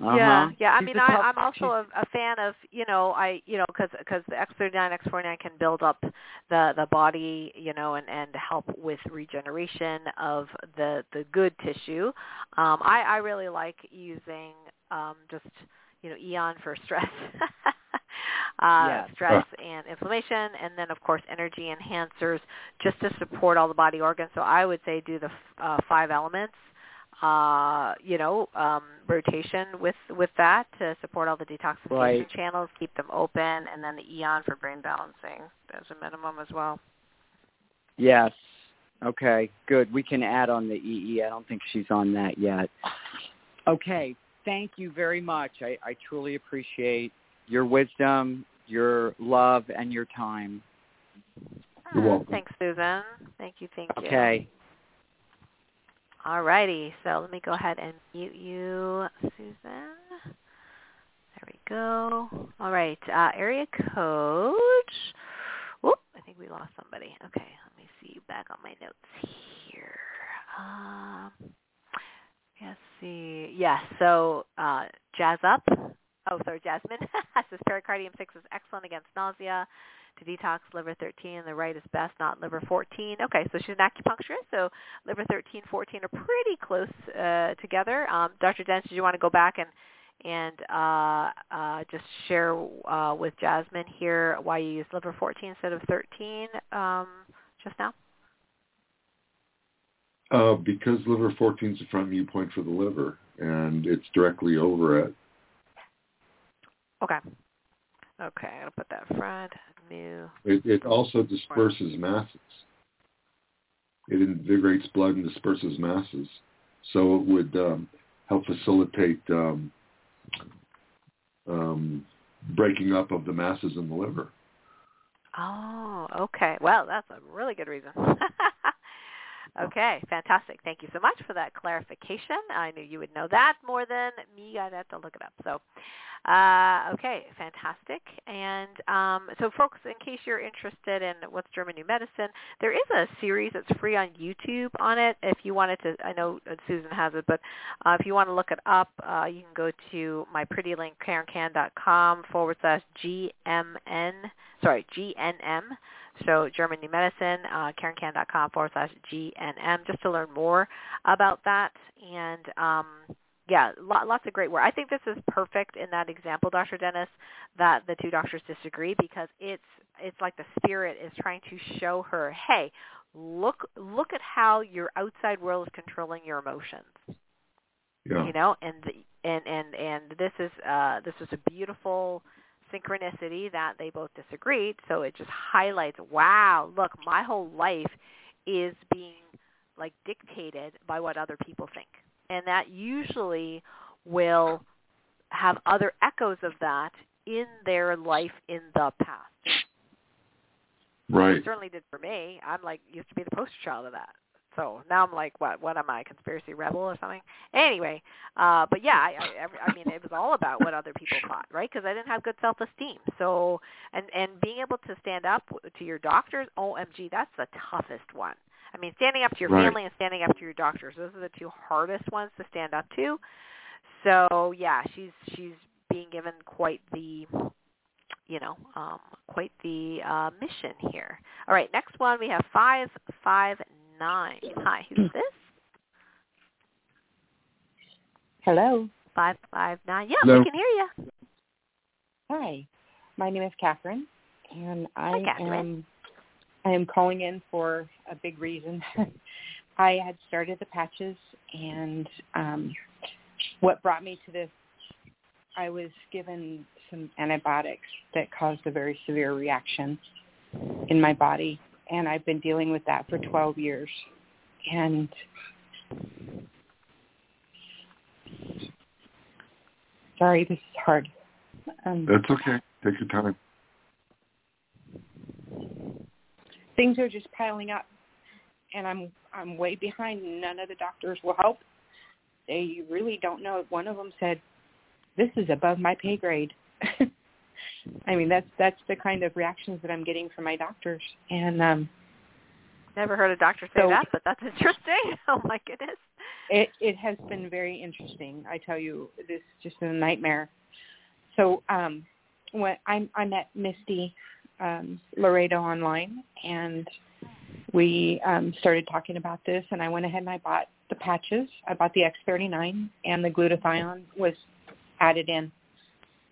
Uh-huh. Yeah, yeah. I She's mean, I, I'm also a, a fan of you know I you know because because the X39 X49 can build up the the body you know and and help with regeneration of the the good tissue. Um, I I really like using um, just you know Aeon for stress. Uh, Yes. stress and inflammation, and then of course energy enhancers just to support all the body organs. So I would say do the f- uh, five elements uh, you know, um, rotation with with that to support all the detoxification Right. channels, keep them open, and then the Aeon for brain balancing as a minimum as well. Yes. Okay, good. We can add on the EE. I don't think she's on that yet. Okay, thank you very much. I, I truly appreciate your wisdom, your love, and your time. You're welcome. Thanks, Susan. Thank you. Thank you. Okay. All righty. So let me go ahead and mute you, Susan. There we go. All right. Uh, area code. Whoop, I think we lost somebody. Okay, let me see back on my notes here. Um, let's see. Yes, so uh, Jazz Up. Oh, sorry, Jasmine. says pericardium 6 is excellent against nausea. To detox liver 13, the right is best, not liver 14. Okay, so she's an acupuncturist, so liver 13, 14 are pretty close uh, together. Um, Dr. Dent, did you want to go back and and uh, uh, just share uh, with Jasmine here why you use liver 14 instead of 13 um, just now? Uh, because liver 14 is the front mu point for the liver, and it's directly over it. Okay. Okay, I'm going to put that front, mu. It, it also disperses masses. It invigorates blood and disperses masses, so it would um, help facilitate um, um, breaking up of the masses in the liver. Oh, okay. Well, that's a really good reason. okay, fantastic. Thank you so much for that clarification. I knew you would know that more than me. I'd have to look it up. So, uh, okay, fantastic. And um, so, folks, in case you're interested in what's German New Medicine, there is a series that's free on YouTube on it. If you wanted to, I know Susan has it, but uh, if you want to look it up, uh, you can go to my pretty link, karenkan.com forward slash GMN, sorry, GNM. So German New Medicine, uh, karenkan.com forward slash GNM, just to learn more about that. And um, yeah, lo- lots of great work. I think this is perfect in that example, Dr. Dennis, that the two doctors disagree because it's it's like the spirit is trying to show her, hey, look look at how your outside world is controlling your emotions Yeah. you know and the, and and and this is uh this is a beautiful synchronicity that they both disagreed so it just highlights wow look my whole life is being like dictated by what other people think and that usually will have other echoes of that in their life in the past Right. it certainly did for me. I'm like used to be the poster child of that. So now I'm like, what? What am I, a conspiracy rebel or something? Anyway, uh, but yeah, I, I, I mean, it was all about what other people thought, right? Because I didn't have good self-esteem. So, and and being able to stand up to your doctors, OMG, that's the toughest one. I mean, standing up to your Right. family and standing up to your doctors, those are the two hardest ones to stand up to. So yeah, she's she's being given quite the you know, um, quite the uh, mission here. All right, next one we have five five nine. Hi, who's this? Hello. Five five nine. Yeah, Hello. we can hear you. Hi, my name is Catherine, and I Hi, Catherine. am I am calling in for a big reason. I had started the patches, and um, what brought me to this, I was given some antibiotics that caused a very severe reaction in my body, and I've been dealing with that for 12 years. And sorry, this is hard. Um, That's okay. Take your time. things are just piling up and I'm I'm way behind none of the doctors will help. They really don't know. One of them said, This is above my pay grade. I mean that's that's the kind of reactions that I'm getting from my doctors. And um Never heard a doctor say So- that, but that's interesting. Oh my goodness. it it has been very interesting. I tell you, this is just a nightmare. So um when I I met Misty um Laredo online and we um started talking about this and I went ahead and I bought the patches. I bought the X39 and the glutathione was added in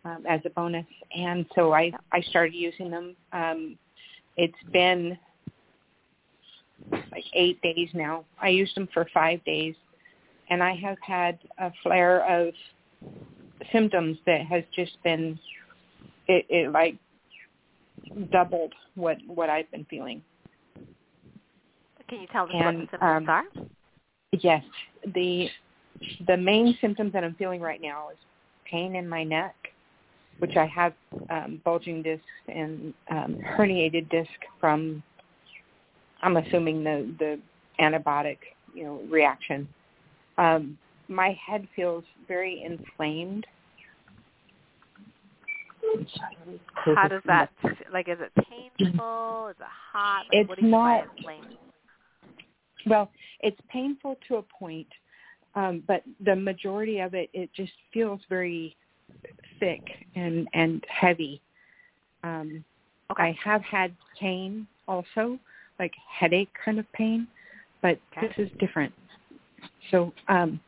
um, as a bonus. And so I I started using them. Um it's been like eight days now. I used them for five days, and I have had a flare of symptoms that has just been it, it like doubled what what I've been feeling. Can you tell us what the symptoms um, are? Yes, the the main symptoms that I'm feeling right now is pain in my neck, which I have um, bulging discs and um, herniated disc from. I'm assuming the the antibiotic you know reaction. Um, my head feels very inflamed. I'm sorry, let me close How does that like? Is it painful? Is it hot? Like, It's what do you mean by not- inflamed? Well, it's painful to a point, um, but the majority of it, it just feels very thick and and heavy. Um, Okay. I have had pain also, like headache kind of pain, but Okay. this is different. So um,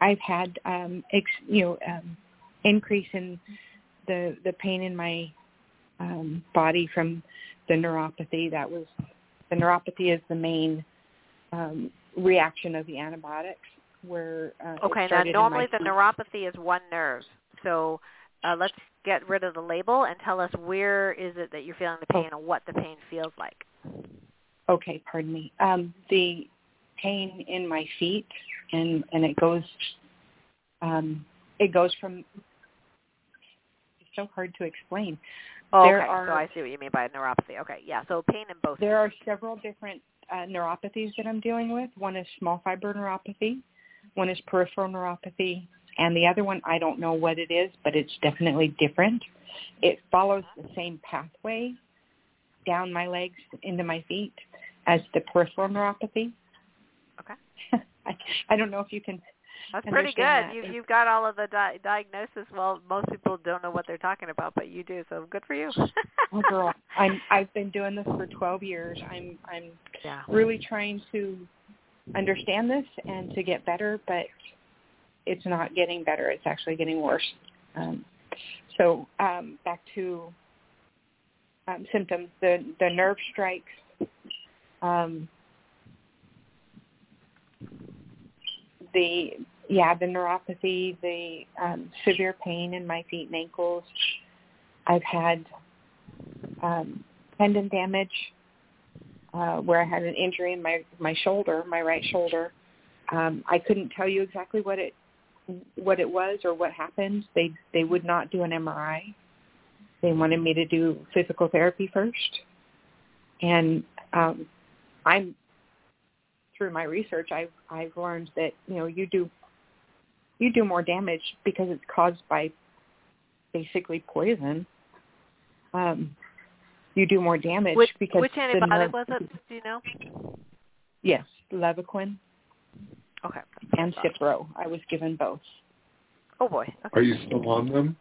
I've had um, ex, you know um, increase in the the pain in my um, body from the neuropathy. That was the neuropathy is the main um, reaction of the antibiotics. Where uh, Okay. Now, started in my normally the neuropathy is one nerve. So uh, let's get rid of the label and tell us where is it that you're feeling the pain and what the pain feels like. Okay, pardon me. Um, the pain in my feet, and and it goes, um, it goes from. It's so hard to explain. Oh, There okay. are- So I see what you mean by neuropathy. Okay. Yeah. So pain in both. There are several different uh, neuropathies that I'm dealing with. One is small fiber neuropathy, one is peripheral neuropathy, and the other one I don't know what it is, but it's definitely different. It follows the same pathway down my legs into my feet as the peripheral neuropathy. Okay. I, I don't know if you can. That's pretty good. that. You've you've got all of the di- diagnosis. Well, most people don't know what they're talking about, but you do. So good for you. Oh, girl, I'm I've been doing this for 12 years. I'm I'm yeah. really trying to understand this and to get better, but it's not getting better. It's actually getting worse. Um, so um, back to um, symptoms. The the nerve strikes. Um, the yeah the neuropathy, the um, severe pain in my feet and ankles. I've had um, tendon damage uh, where I had an injury in my my shoulder, my right shoulder. Um, I couldn't tell you exactly what it what it was or what happened. They they would not do an MRI. They wanted me to do physical therapy first, and um, I'm through my research. I've I've learned that you know you do you do more damage because it's caused by basically poison. Um, you do more damage Which because which the antibiotic nerve- was it? Do you know? Yes, Levaquin Okay. and Cipro. I was given both. Oh boy. Okay. Are you still on them?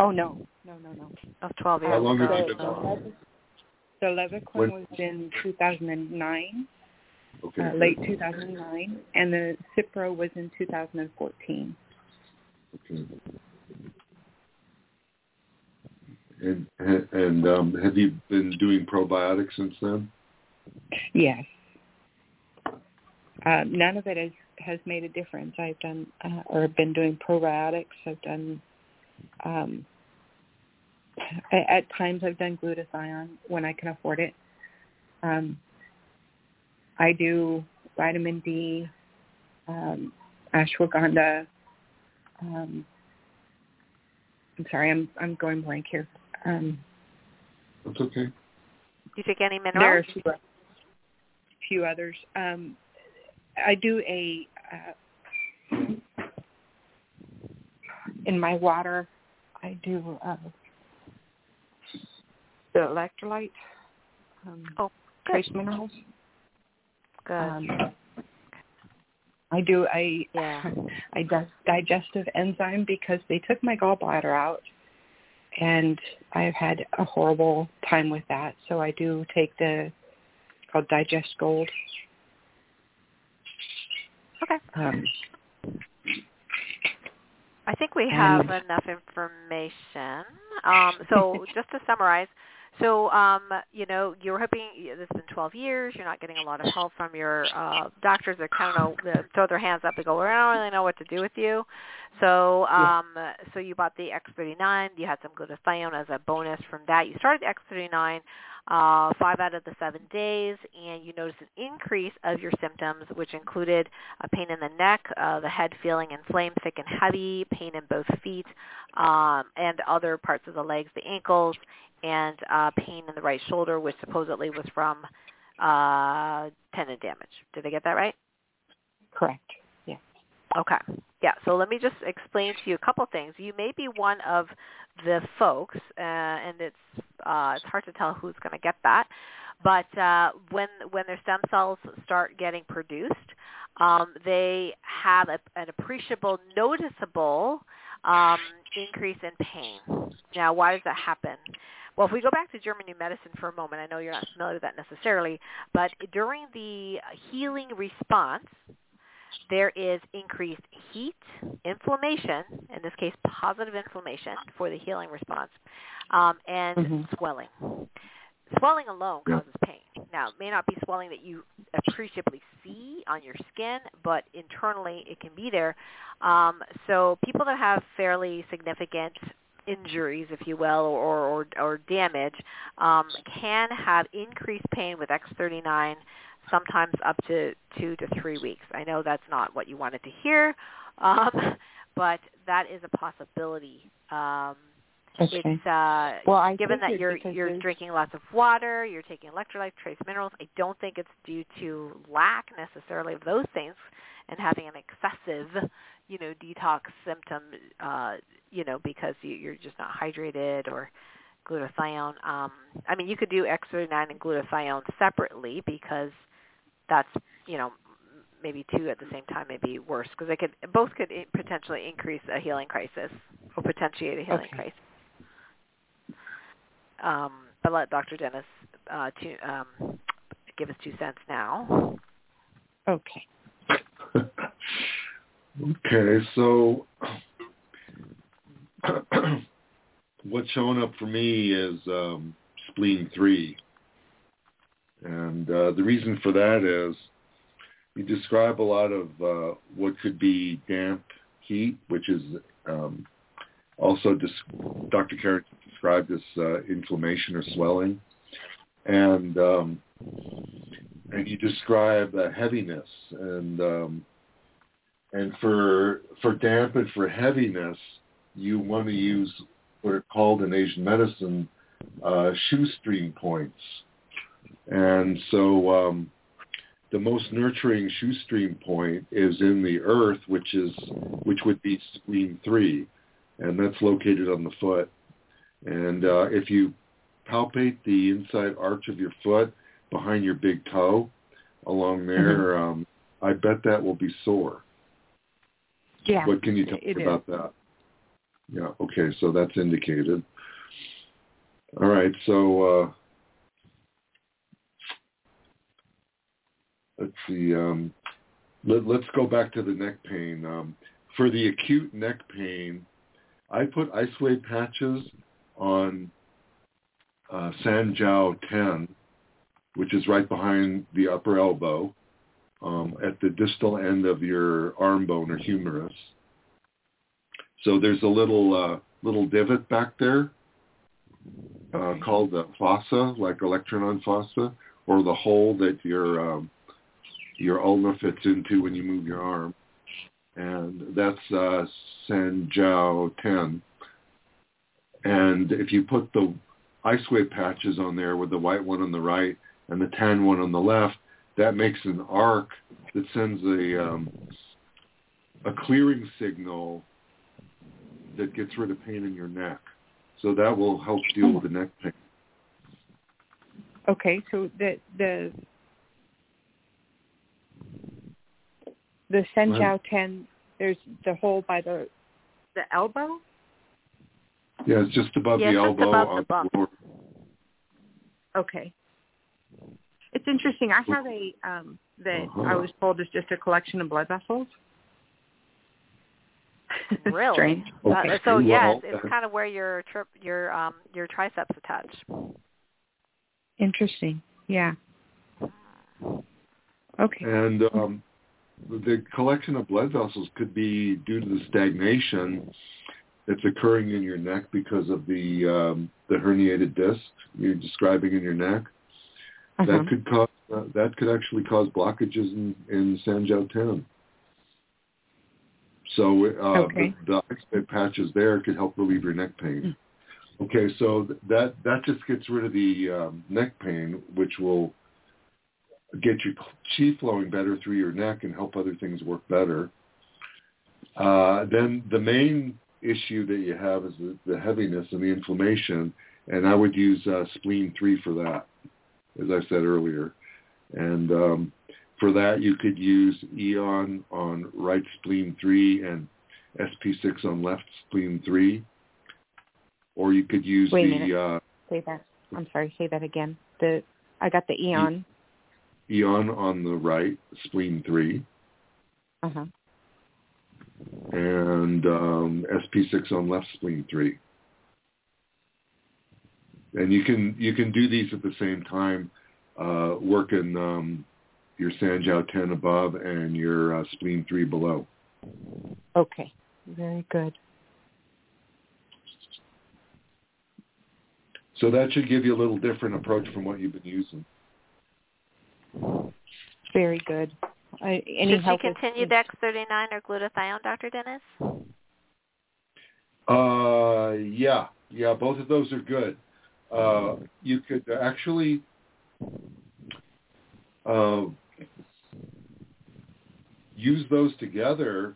Oh no, no, no, no. Of twelve years. How long have you been on? The Levaquin When- was in 2009, Okay. uh, late 2009, and the Cipro was in 2014. Okay. And and um, have you been doing probiotics since then? Yes. Uh, none of it has has made a difference. I've done uh, or been doing probiotics. I've done um, at, times I've done glutathione when I can afford it. Um, I do vitamin D, um, ashwagandha. Um, I'm sorry, I'm I'm going blank here. Um, That's okay. Do you take any there are minerals? a few, few others. Um, I do a uh, in my water. I do uh, the electrolyte. Um, Oh, good. trace minerals. Good. Um, I do a Yeah. a di- digestive enzyme because they took my gallbladder out, and I've had a horrible time with that. So I do take the it's called Digest Gold. Okay. Um, I think we have enough information. Um, so just to summarize, so um, you know you're hoping this has been 12 years. You're not getting a lot of help from your uh, doctors. They kind of know, they throw their hands up and go, well, "I don't really know what to do with you." So um, so you bought the X39. You had some glutathione as a bonus from that. You started the X39 uh, five out of the seven days, and you noticed an increase of your symptoms, which included a pain in the neck, uh, the head feeling inflamed, thick and heavy, pain in both feet, um, and other parts of the legs, the ankles, and uh, pain in the right shoulder, which supposedly was from uh, tendon damage. Did I get that right? correct. Yeah. Okay. Yeah. So let me just explain to you a couple things. You may be one of the folks, uh, and it's uh, it's hard to tell who's going to get that. But uh, when when their stem cells start getting produced, um, they have a, an appreciable, noticeable um, increase in pain. Now, why does that happen? Well, if we go back to German New Medicine for a moment, I know you're not familiar with that necessarily, but during the healing response, there is increased heat, inflammation, in this case positive inflammation for the healing response, um, and Mhm. swelling. Swelling alone causes pain. Now, it may not be swelling that you appreciably see on your skin, but internally it can be there. Um, so people that have fairly significant injuries, if you will, or, or, or damage, um, can have increased pain with X39 sometimes up to two to three weeks. I know that's not what you wanted to hear, um, but that is a possibility. Um, Okay. it's uh, Well, I given that you're you're there's- drinking lots of water, you're taking electrolytes, trace minerals. I don't think it's due to lack necessarily of those things, and having an excessive, you know, detox symptom, uh, you know, because you, you're just not hydrated or glutathione. Um, I mean, you could do X39 and glutathione separately because that's you know maybe two at the same time may be worse because they could both could i- potentially increase a healing crisis or potentiate a healing Okay. crisis. Um, but let Dr. Dennis uh, to, um, give us two cents now. Okay. okay, so what's showing up for me is um, spleen three, and uh, the reason for that is you describe a lot of uh, what could be damp heat, which is um, also dis- Dr. Karen described as uh, inflammation or swelling, and um, and you describe uh, heaviness and um, and for for damp and for heaviness, you want to use what are called in Asian medicine uh, shu stream points. And so um, the most nurturing shu stream point is in the earth, which is which would be spleen three, and that's located on the foot. And uh, if you palpate the inside arch of your foot behind your big toe, along there, um, I bet that will be sore. Yeah. What can you tell it me is. about that? Yeah, okay, so that's indicated. All right, so uh, let's see. Um, let, let's go back to the neck pain. Um, for the acute neck pain, I put ice wave patches on uh, Sanjiao 10, which is right behind the upper elbow um, at the distal end of your arm bone or humerus. So there's a little uh, little divot back there uh, called the fossa, like olecranon fossa, or the hole that your um, your ulna fits into when you move your arm, and that's uh, Sanjiao 10. And if you put the ice wave patches on there with the white one on the right and the tan one on the left, that makes an arc that sends a um, a clearing signal that gets rid of pain in your neck. So that will help deal with the neck pain. Okay, so the the the Sanjiao ten, there's the hole by the the elbow. Yeah, it's just above Yeah, the just elbow above on the bump. floor. Okay. It's interesting. I have a um that I Uh-huh. was told is just a collection of blood vessels. Really? Strange. Uh, Okay, so yeah, well, it's, it's kind of where your trip, your um, your triceps attach. Interesting. Yeah. Okay. And um, the collection of blood vessels could be due to the stagnation that's occurring in your neck because of the um, the herniated disc you're describing in your neck. Uh-huh. That could cause uh, that could actually cause blockages in in Sanjiao 10. So uh, Okay. the, the patches there could help relieve your neck pain. Okay, so th- that that just gets rid of the um, neck pain, which will get your chi flowing better through your neck and help other things work better. Uh, then the main issue that you have is the, the heaviness and the inflammation, and I would use uh, spleen three for that, as I said earlier. And um, for that, you could use Aeon on right spleen three and SP6 on left spleen three, or you could use Wait a the minute. uh, Say that. I'm sorry. Say that again. The I got the Aeon. Aeon on the right spleen three. Uh huh. and um, SP6 on left spleen three. And you can you can do these at the same time, uh, working um, your Sanjiao 10 above and your uh, spleen three below. Okay. Very good. So that should give you a little different approach from what you've been using. Very good. I, any Should she help with- continue the X39 or glutathione, Dr. Dennis? Uh, yeah, yeah, both of those are good. Uh, you could actually uh, use those together.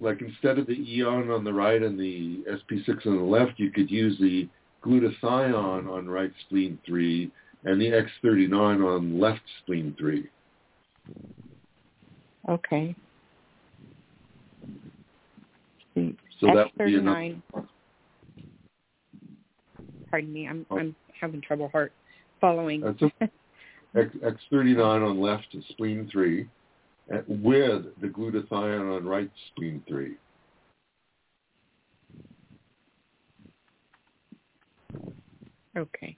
Like instead of the Aeon on the right and the SP6 on the left, you could use the glutathione on right spleen 3 and the X39 on left spleen 3. Okay. So that would be enough. X39. Pardon me. I'm Oh. I'm having trouble heart following. That's okay. X, X39 on left is spleen 3 and with the glutathione on right spleen 3. okay.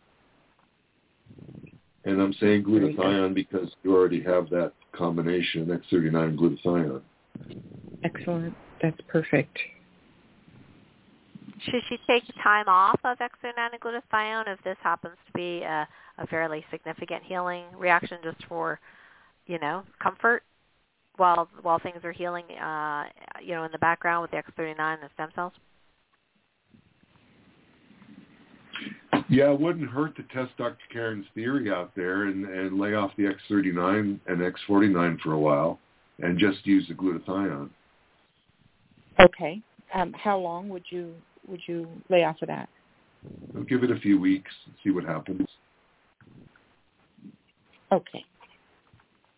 And I'm saying glutathione because you already have that combination, X39 glutathione. Excellent. That's perfect. Should she take time off of X39 and glutathione if this happens to be a, a fairly significant healing reaction just for, you know, comfort while while things are healing, uh, you know, in the background with the X39 and the stem cells? Yeah, it wouldn't hurt to test Dr. Karen's theory out there and, and lay off the X39 and X49 for a while and just use the glutathione. Okay. Um, how long would you would you lay off of that? I'll give it a few weeks, and see what happens. Okay.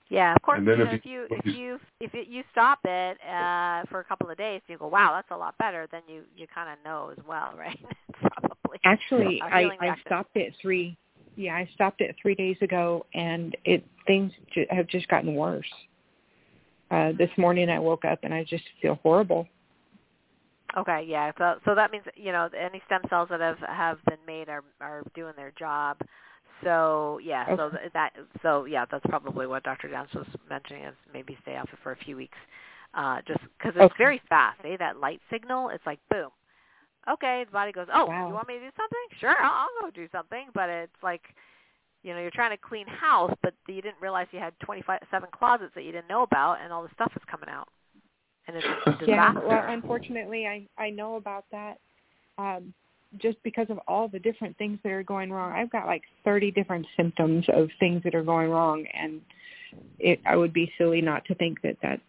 Yeah, of course. And You then know, if if you you- if you if it, you stop it uh, for a couple of days, you go, wow, that's a lot better. Then you you kind of know as well, right? Probably. Actually, A I healing I stopped it three. Yeah, I stopped it three days ago, and it things ju- have just gotten worse. uh, this morning I woke up and I just feel horrible. Okay, yeah. So so that means you know any stem cells that have have been made are are doing their job. So yeah, Okay. so that so yeah, that's probably what Dr. Downs was mentioning is maybe stay off it for a few weeks, uh, just because it's Okay. very fast. Eh? That light signal, it's like boom. Okay, the body goes, oh, Wow. you want me to do something? Sure, I'll, I'll go do something. But it's like, you know, you're trying to clean house, but you didn't realize you had 27 closets that you didn't know about, and all the stuff is coming out, and it's a disaster. Yeah, well, unfortunately, I I know about that. Um, just because of all the different things that are going wrong, I've got like 30 different symptoms of things that are going wrong, and it I would be silly not to think that that's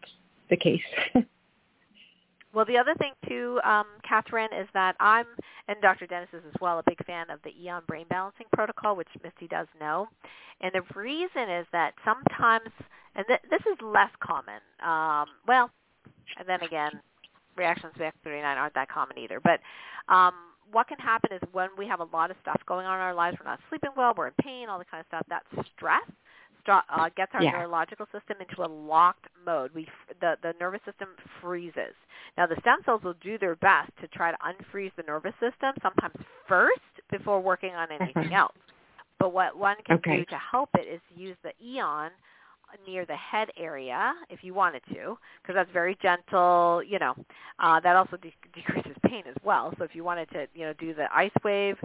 the case. Well, the other thing too, um, Catherine, is that I'm, and Dr. Dennis is as well, a big fan of the Aeon Brain Balancing Protocol, which Misty does know. And the reason is that sometimes, and th- this is less common. Um, well, and then again, reactions to X39 aren't that common either. But um, what can happen is when we have a lot of stuff going on in our lives, we're not sleeping well, we're in pain, all the kind of stuff. That stress st- uh, gets our Yeah. neurological system into a locked mode. We f- the the nervous system freezes. Now the stem cells will do their best to try to unfreeze the nervous system, sometimes first before working on anything else. But what one can Okay. do to help it is use the Aeon near the head area if you wanted to, because that's very gentle. You know, uh, that also de- decreases pain as well. So if you wanted to, you know, do the ice wave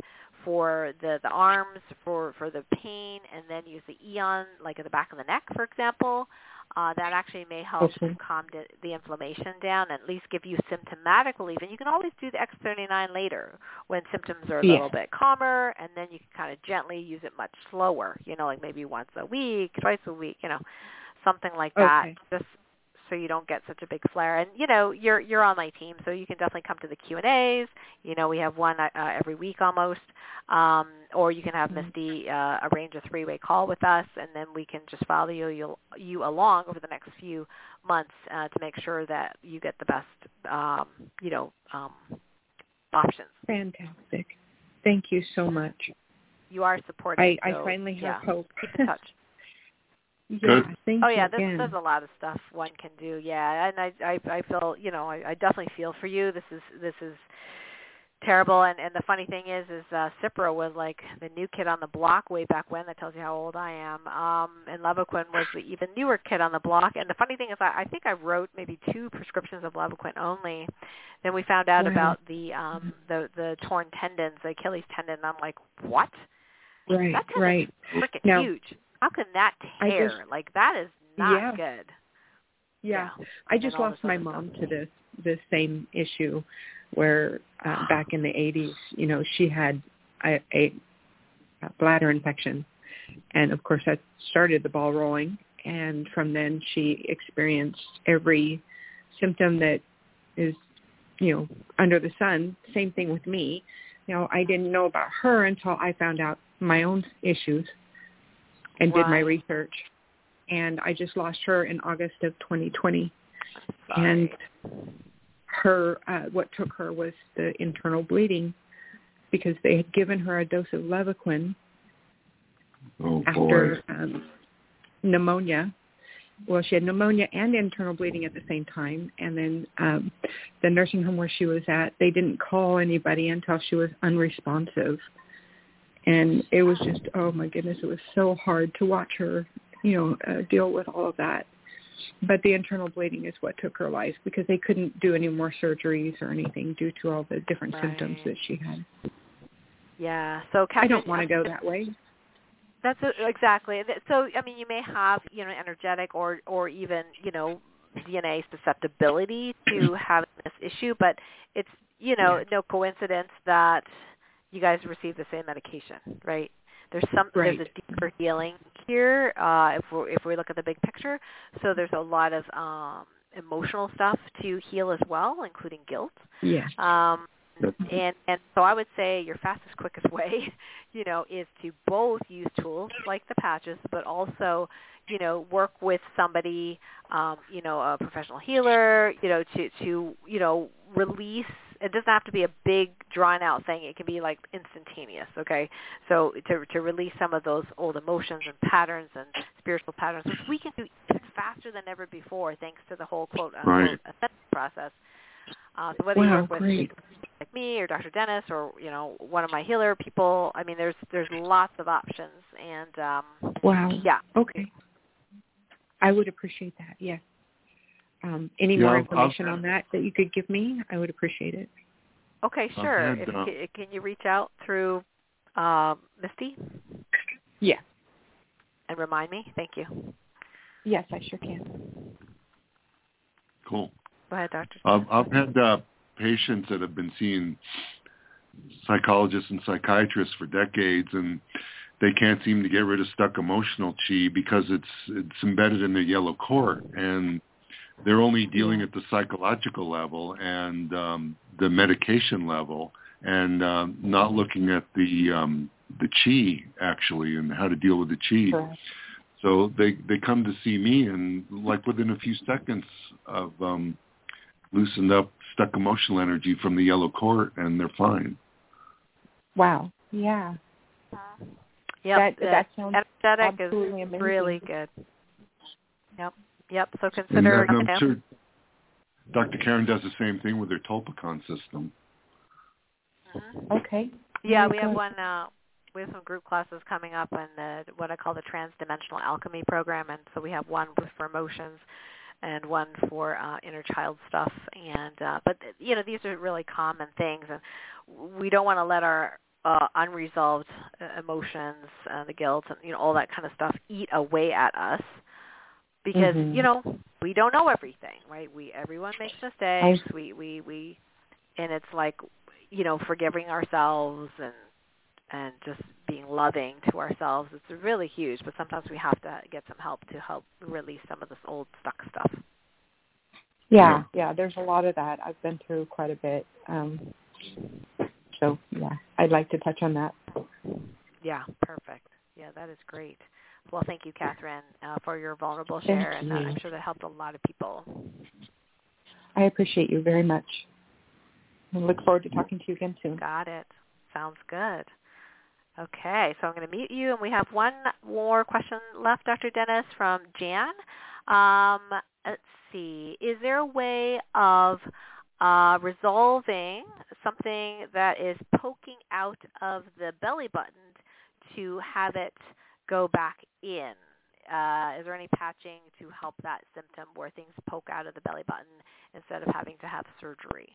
for the the arms for for the pain, and then use the Aeon like at the back of the neck, for example, uh, that actually may help Okay. calm the, the inflammation down, at least give you symptomatic relief. And you can always do the X39 later when symptoms are a Yeah. little bit calmer, and then you can kind of gently use it much slower. You know, like maybe once a week, twice a week. You know, something like that. Okay. Just so you don't get such a big flare. And you know, you're you're on my team, so you can definitely come to the Q and A's. You know, we have one uh, every week almost, um, or you can have Mhm. Misty uh, arrange a three-way call with us, and then we can just follow you you, you along over the next few months uh, to make sure that you get the best, um, you know, um, options. Fantastic. Thank you so much. You are supported. I, I finally have yeah, hope. Keep in touch. yeah, Good. Oh yeah, there's there's a lot of stuff one can do. Yeah, and I I I feel you know I, I definitely feel for you. This is this is terrible. And and the funny thing is is uh, Cipro was like the new kid on the block way back when. That tells you how old I am. Um, and Levaquin was the even newer kid on the block. And the funny thing is I, I think I wrote maybe two prescriptions of Levaquin only. Then we found out Wow. about the um the the torn tendons, the Achilles tendon. And I'm like, what? right, That tendon's right. freaking Now- huge. How can that tear? just- like that is not Yeah. good. Yeah. Yeah. I just lost my mom stuff. to this this same issue where uh, back in the 80s, you know, she had a, a, a bladder infection and of course that started the ball rolling and from then she experienced every symptom that is you know under the sun same thing with me you know i didn't know about her until i found out my own issues and did my research and i just lost her in august of 2020 Sorry. and her uh, what took her was the internal bleeding because they had given her a dose of Levaquin Oh after um, pneumonia. Well, she had pneumonia and internal bleeding at the same time, and then um, the nursing home where she was at, they didn't call anybody until she was unresponsive, and it was just oh my goodness, it was so hard to watch her, you know, uh, deal with all of that. But the internal bleeding is what took her life because they couldn't do any more surgeries or anything due to all the different symptoms that she had. Yeah. So I don't want to go that way. That's a, exactly. So I mean, you may have you know energetic or or even you know DNA susceptibility to having this issue, but it's you know Yeah. no coincidence that you guys receive the same medication, right? There's some Right. there's a deeper healing here uh, if we if we look at the big picture. So there's a lot of um, emotional stuff to heal as well, including guilt. Yeah. Um, and and so I would say your fastest, quickest way, you know, is to both use tools like the patches, but also, you know, work with somebody, um, you know, a professional healer, you know, to to you know release. It doesn't have to be a big drawn out thing. It can be like instantaneous. Okay, so to to release some of those old emotions and patterns and spiritual patterns, which we can do even faster than ever before, thanks to the whole quote unquote assessment process. Uh, so whether Wow, you work with great. like me or Dr. Dennis or you know one of my healer people, I mean, there's there's lots of options, and um, Wow. yeah, Okay. I would appreciate that. Yes. Um, any Yeah, more I'll- information I'll- on that that you could give me, I would appreciate it. okay, sure. had, If, uh, can, can you reach out through um, Misty Yeah. and remind me? Thank you. Yes, I sure can. Cool. Go ahead, Doctor. I've, I've had uh, patients that have been seeing psychologists and psychiatrists for decades, and they can't seem to get rid of stuck emotional chi because it's it's embedded in their yellow core, and they're only dealing at the psychological level and um, the medication level, and um, not looking at the um, the chi actually and how to deal with the chi. Correct. So they they come to see me, and like within a few seconds of um, loosened up stuck emotional energy from the yellow cord, and they're fine. Wow. Yeah. Yep, that the that sounds energetic is amazing. really good. Yep, yep. So And consider. then you I'm sure Dr. Karen does the same thing with her Tolpicon system. mhm. Okay. Yeah, Very we have one. Uh, we have some group classes coming up in the what I call the Transdimensional Alchemy program, and so we have one for emotions and one for uh, inner child stuff. And uh, but you know these are really common things, and we don't want to let our uh, unresolved uh, emotions, uh, the guilt, and you know all that kind of stuff eat away at us because Mhm. you know we don't know everything, right? We everyone makes mistakes. we we we, and it's like you know forgiving ourselves and and just being loving to ourselves. It's really huge, but sometimes we have to get some help to help release some of this old stuck stuff. Yeah, yeah, there's a lot of that. I've been through quite a bit. Um so yeah, I'd like to touch on that. Yeah, perfect. Yeah, that is great. Well, thank you, Catherine, uh, for your vulnerable share, and uh. I'm sure that helped a lot of people. I appreciate you very much. I look forward to talking to you again soon. Got it. Sounds good. Okay, so I'm going to mute you, and we have one more question left, Dr. Dennis, from Jan. Um, let's see. Is there a way of uh, resolving something that is poking out of the belly button to have it go back in? Uh, is there any patching to help that symptom where things poke out of the belly button instead of having to have surgery?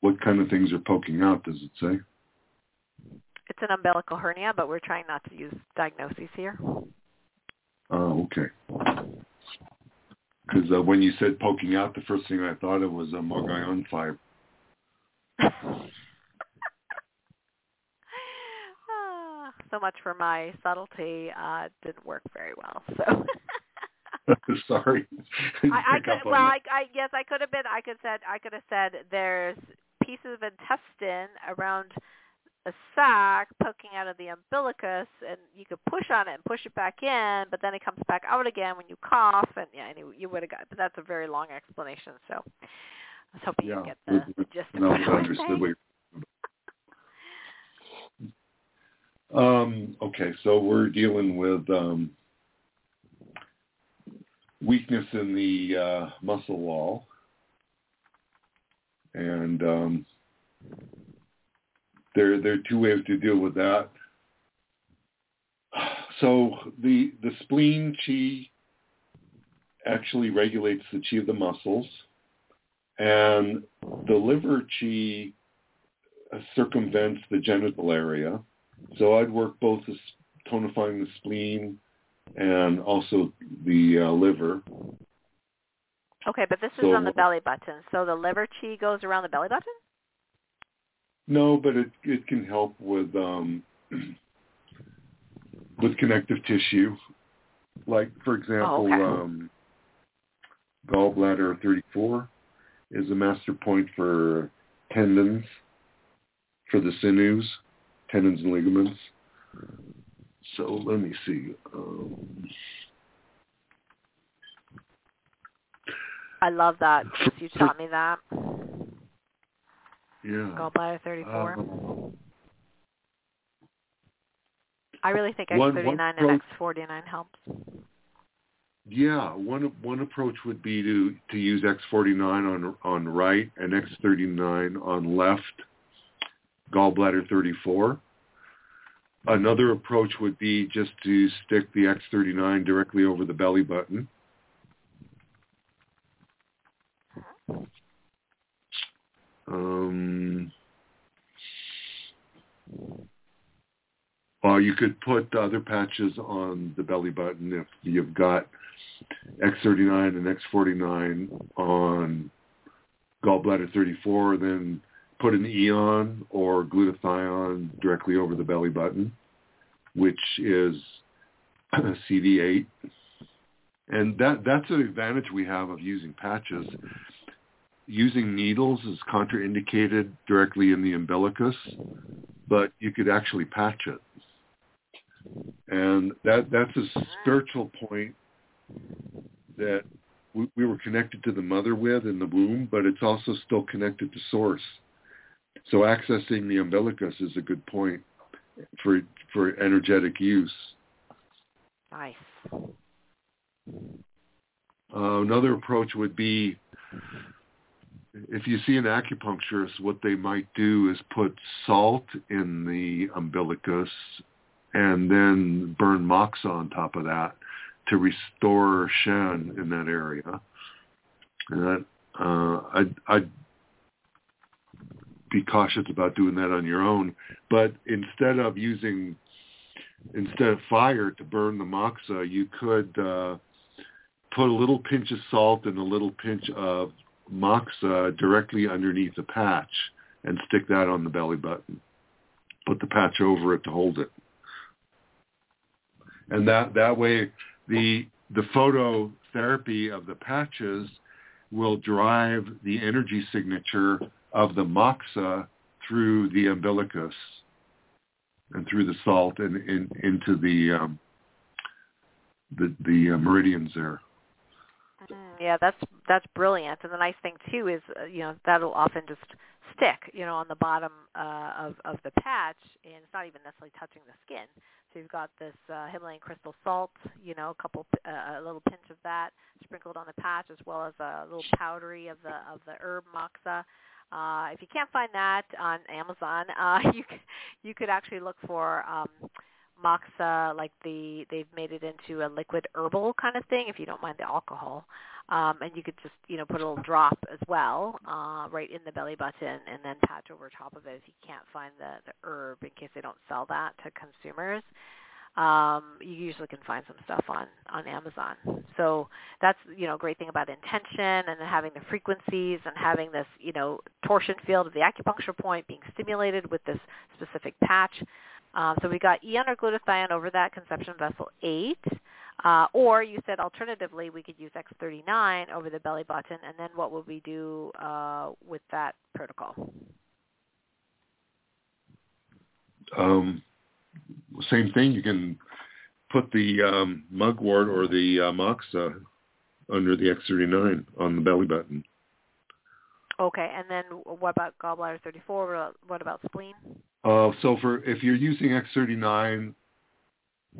What kind of things are poking out? Does it say? It's an umbilical hernia, but we're trying not to use diagnoses here. Oh, okay. Because uh, when you said poking out, the first thing I thought of was a Morgellon fiber. Ah, so much for my subtlety. Uh, didn't work very well. So Sorry. I, I could. Well. I, I yes, I could have been. I could said. I could have said there's pieces of intestine around a sac poking out of the umbilicus, and you could push on it and push it back in, but then it comes back out again when you cough, and yeah, anyway, you would have got. But that's a very long explanation. So I was hoping Yeah. you get the, the gist of No, what I understood. what you're Um, okay, so we're dealing with um, weakness in the uh, muscle wall, and um, there there are two ways to deal with that. So the the spleen chi actually regulates the chi of the muscles, and the liver chi circumvents the genital area. So I'd work both the, tonifying the spleen and also the uh, liver. Okay, but this is on the belly button. So the liver chi goes around the belly button? No, but it it can help with um, with connective tissue. Like for example, Oh, okay. um, gallbladder 34 is a master point for tendons, for the sinews, tendons and ligaments. So let me see. Um, I love that. You taught me that. yeah. Gallbladder 34. Um, I really think X39 one and approach- X49 helps. Yeah, one one approach would be to to use X49 on on right and X39 on left gallbladder 34. Another approach would be just to stick the X39 directly over the belly button. Um, or you could put other patches on the belly button if you've got X39 and X49 on gallbladder 34, then put an Aeon or glutathione directly over the belly button, which is CV8. And that that's an advantage we have of using patches. Using needles is contraindicated directly in the umbilicus, but you could actually patch it. And that that's a spiritual point that we, we were connected to the mother with in the womb, but it's also still connected to source. So accessing the umbilicus is a good point for for energetic use. Nice. Uh, another approach would be if you see an acupuncturist, what they might do is put salt in the umbilicus and then burn moxa on top of that to restore Shen in that area. And that, uh, I'd, I'd be cautious about doing that on your own. But instead of using, instead of fire to burn the moxa, you could uh, put a little pinch of salt and a little pinch of moxa directly underneath the patch and stick that on the belly button. Put the patch over it to hold it. And that, that way the, the phototherapy of the patches will drive the energy signature of the moxa through the umbilicus and through the salt and in, into the um, the, the uh, meridians there. Yeah, that's that's brilliant. And the nice thing too is, uh, you know, that'll often just stick, you know, on the bottom uh, of of the patch, and it's not even necessarily touching the skin. So you've got this uh, Himalayan crystal salt, you know, a couple, uh, a little pinch of that sprinkled on the patch, as well as a little powdery of the of the herb moxa. Uh, if you can't find that on Amazon, uh, you c- you could actually look for um, moxa, like the they've made it into a liquid herbal kind of thing. If you don't mind the alcohol, um, and you could just you know put a little drop as well, uh, right in the belly button, and then patch over top of it if you can't find the the herb in case they don't sell that to consumers um, you usually can find some stuff on on Amazon. So that's you know great thing about intention and having the frequencies and having this you know torsion field of the acupuncture point being stimulated with this specific patch. Um, so we got Aeon or glutathione over that conception vessel eight. Uh, or you said alternatively we could use X39 over the belly button, and then what would we do uh, with that protocol? Um, same thing. You can put the um, mugwort or the uh, moxa under the X39 on the belly button. Okay, and then what about gallbladder 34? What about, spleen? Uh, so for if you're using X39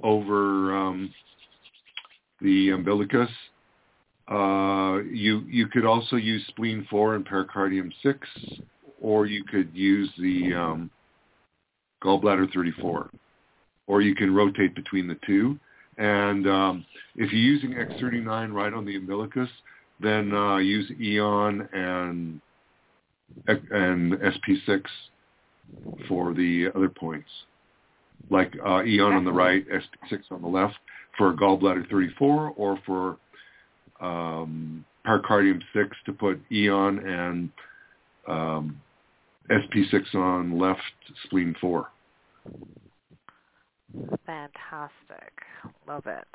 over um, the umbilicus, uh, you you could also use spleen 4 and pericardium 6, or you could use the um, gallbladder 34, or you can rotate between the two. And um, if you're using X39 right on the umbilicus, then uh, use Aeon and and SP6 for the other points, like uh, Aeon on the right, SP6 on the left for gallbladder 34, or for um, pericardium 6 to put Aeon and um, SP6 on left, spleen 4. Fantastic. Love it.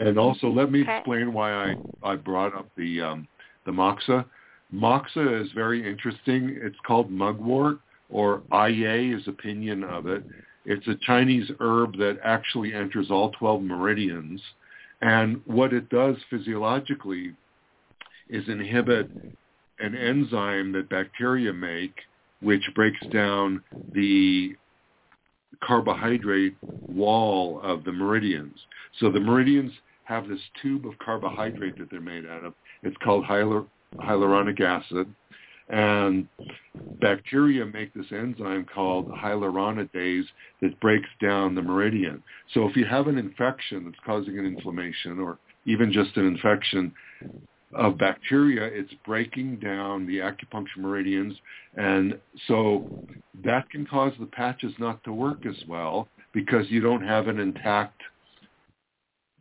And also, let me Okay. explain why I, I brought up the um, the moxa. Moxa is very interesting. It's called mugwort, or Aye is opinion of it. It's a Chinese herb that actually enters all 12 meridians. And what it does physiologically is inhibit an enzyme that bacteria make, which breaks down the carbohydrate wall of the meridians. So the meridians have this tube of carbohydrate that they're made out of. It's called hyaluronic acid. And bacteria make this enzyme called hyaluronidase that breaks down the meridian. So if you have an infection that's causing an inflammation or even just an infection of bacteria, it's breaking down the acupuncture meridians. And so that can cause the patches not to work as well because you don't have an intact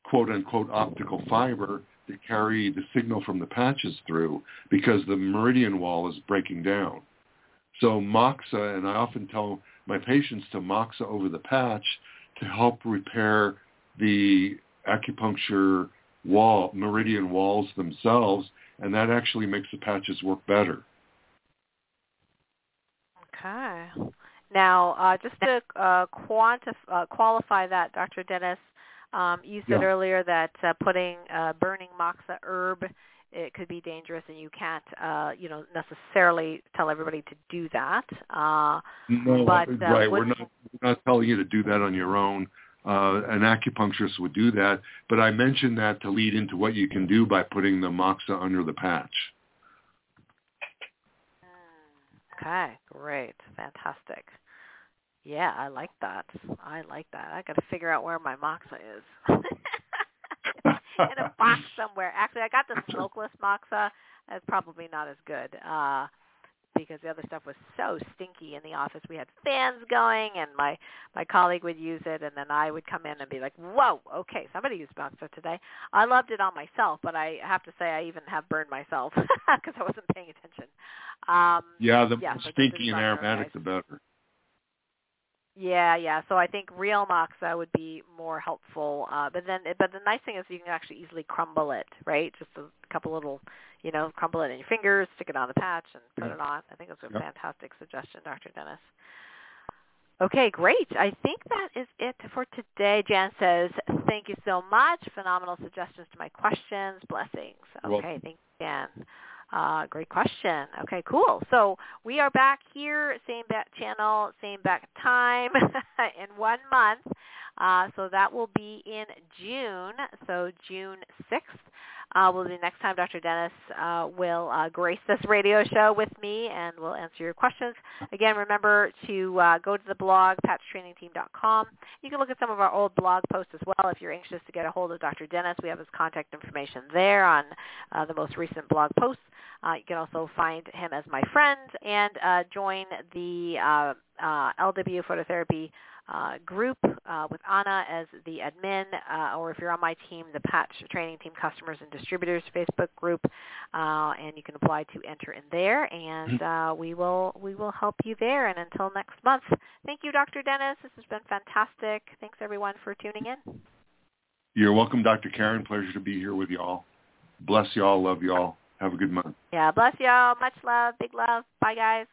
quote unquote optical fiber to carry the signal from the patches through because the meridian wall is breaking down. So moxa, and I often tell my patients to moxa over the patch to help repair the acupuncture wall, meridian walls themselves, and that actually makes the patches work better. Okay. Now, uh, just to uh, quantif- uh, qualify that, Dr. Dennis, um, you said Yeah. earlier that uh, putting uh, burning moxa herb it could be dangerous, and you can't, uh, you know, necessarily tell everybody to do that. Uh, No, But, uh, right. We're not we're not telling you to do that on your own. Uh, an acupuncturist would do that, but I mentioned that to lead into what you can do by putting the moxa under the patch. okay, great, fantastic. Yeah, I like that. I like that. I got to figure out where my moxa is. in a box somewhere. Actually, I got the smokeless moxa. That's probably not as good uh, because the other stuff was so stinky in the office. We had fans going, and my my colleague would use it, and then I would come in and be like, "Whoa, okay, somebody used moxa today." I loved it on myself, but I have to say I even have burned myself because I wasn't paying attention. Um, Yeah, the Yeah, more so this stinky and aromatic, the better. Yeah, yeah. So I think real moxa would be more helpful. Uh, but then, but the nice thing is you can actually easily crumble it, right? Just a couple little, you know, crumble it in your fingers, stick it on the patch, and put Yeah. it on. I think that's a Yeah. fantastic suggestion, Dr. Dennis. Okay, great. I think that is it for today. Jan says, thank you so much. Phenomenal suggestions to my questions. Blessings. Okay, thank you, Jan. Uh, great question. Okay, cool. So we are back here, same back channel, same back time in one month. Uh, so that will be in June, so June 6th. Uh, will be the next time Dr. Dennis uh, will uh, grace this radio show with me and will answer your questions. Again, remember to uh, go to the blog, patchtrainingteam.com. You can look at some of our old blog posts as well if you're anxious to get a hold of Dr. Dennis. We have his contact information there on uh, the most recent blog posts. Uh, you can also find him as my friend and uh, join the uh, uh, LW Phototherapy uh, group uh, with Anna as the admin, uh, or if you're on my team, the Patch Training Team Customers and Distributors Facebook group, uh, and you can apply to enter in there, and uh, we will we will help you there. And until next month, thank you, Dr. Dennis. This has been fantastic. Thanks everyone for tuning in. You're welcome, Dr. Karen. Pleasure to be here with y'all. Bless y'all. Love y'all. Have a good month. Yeah, bless y'all. Much love. Big love. Bye, guys.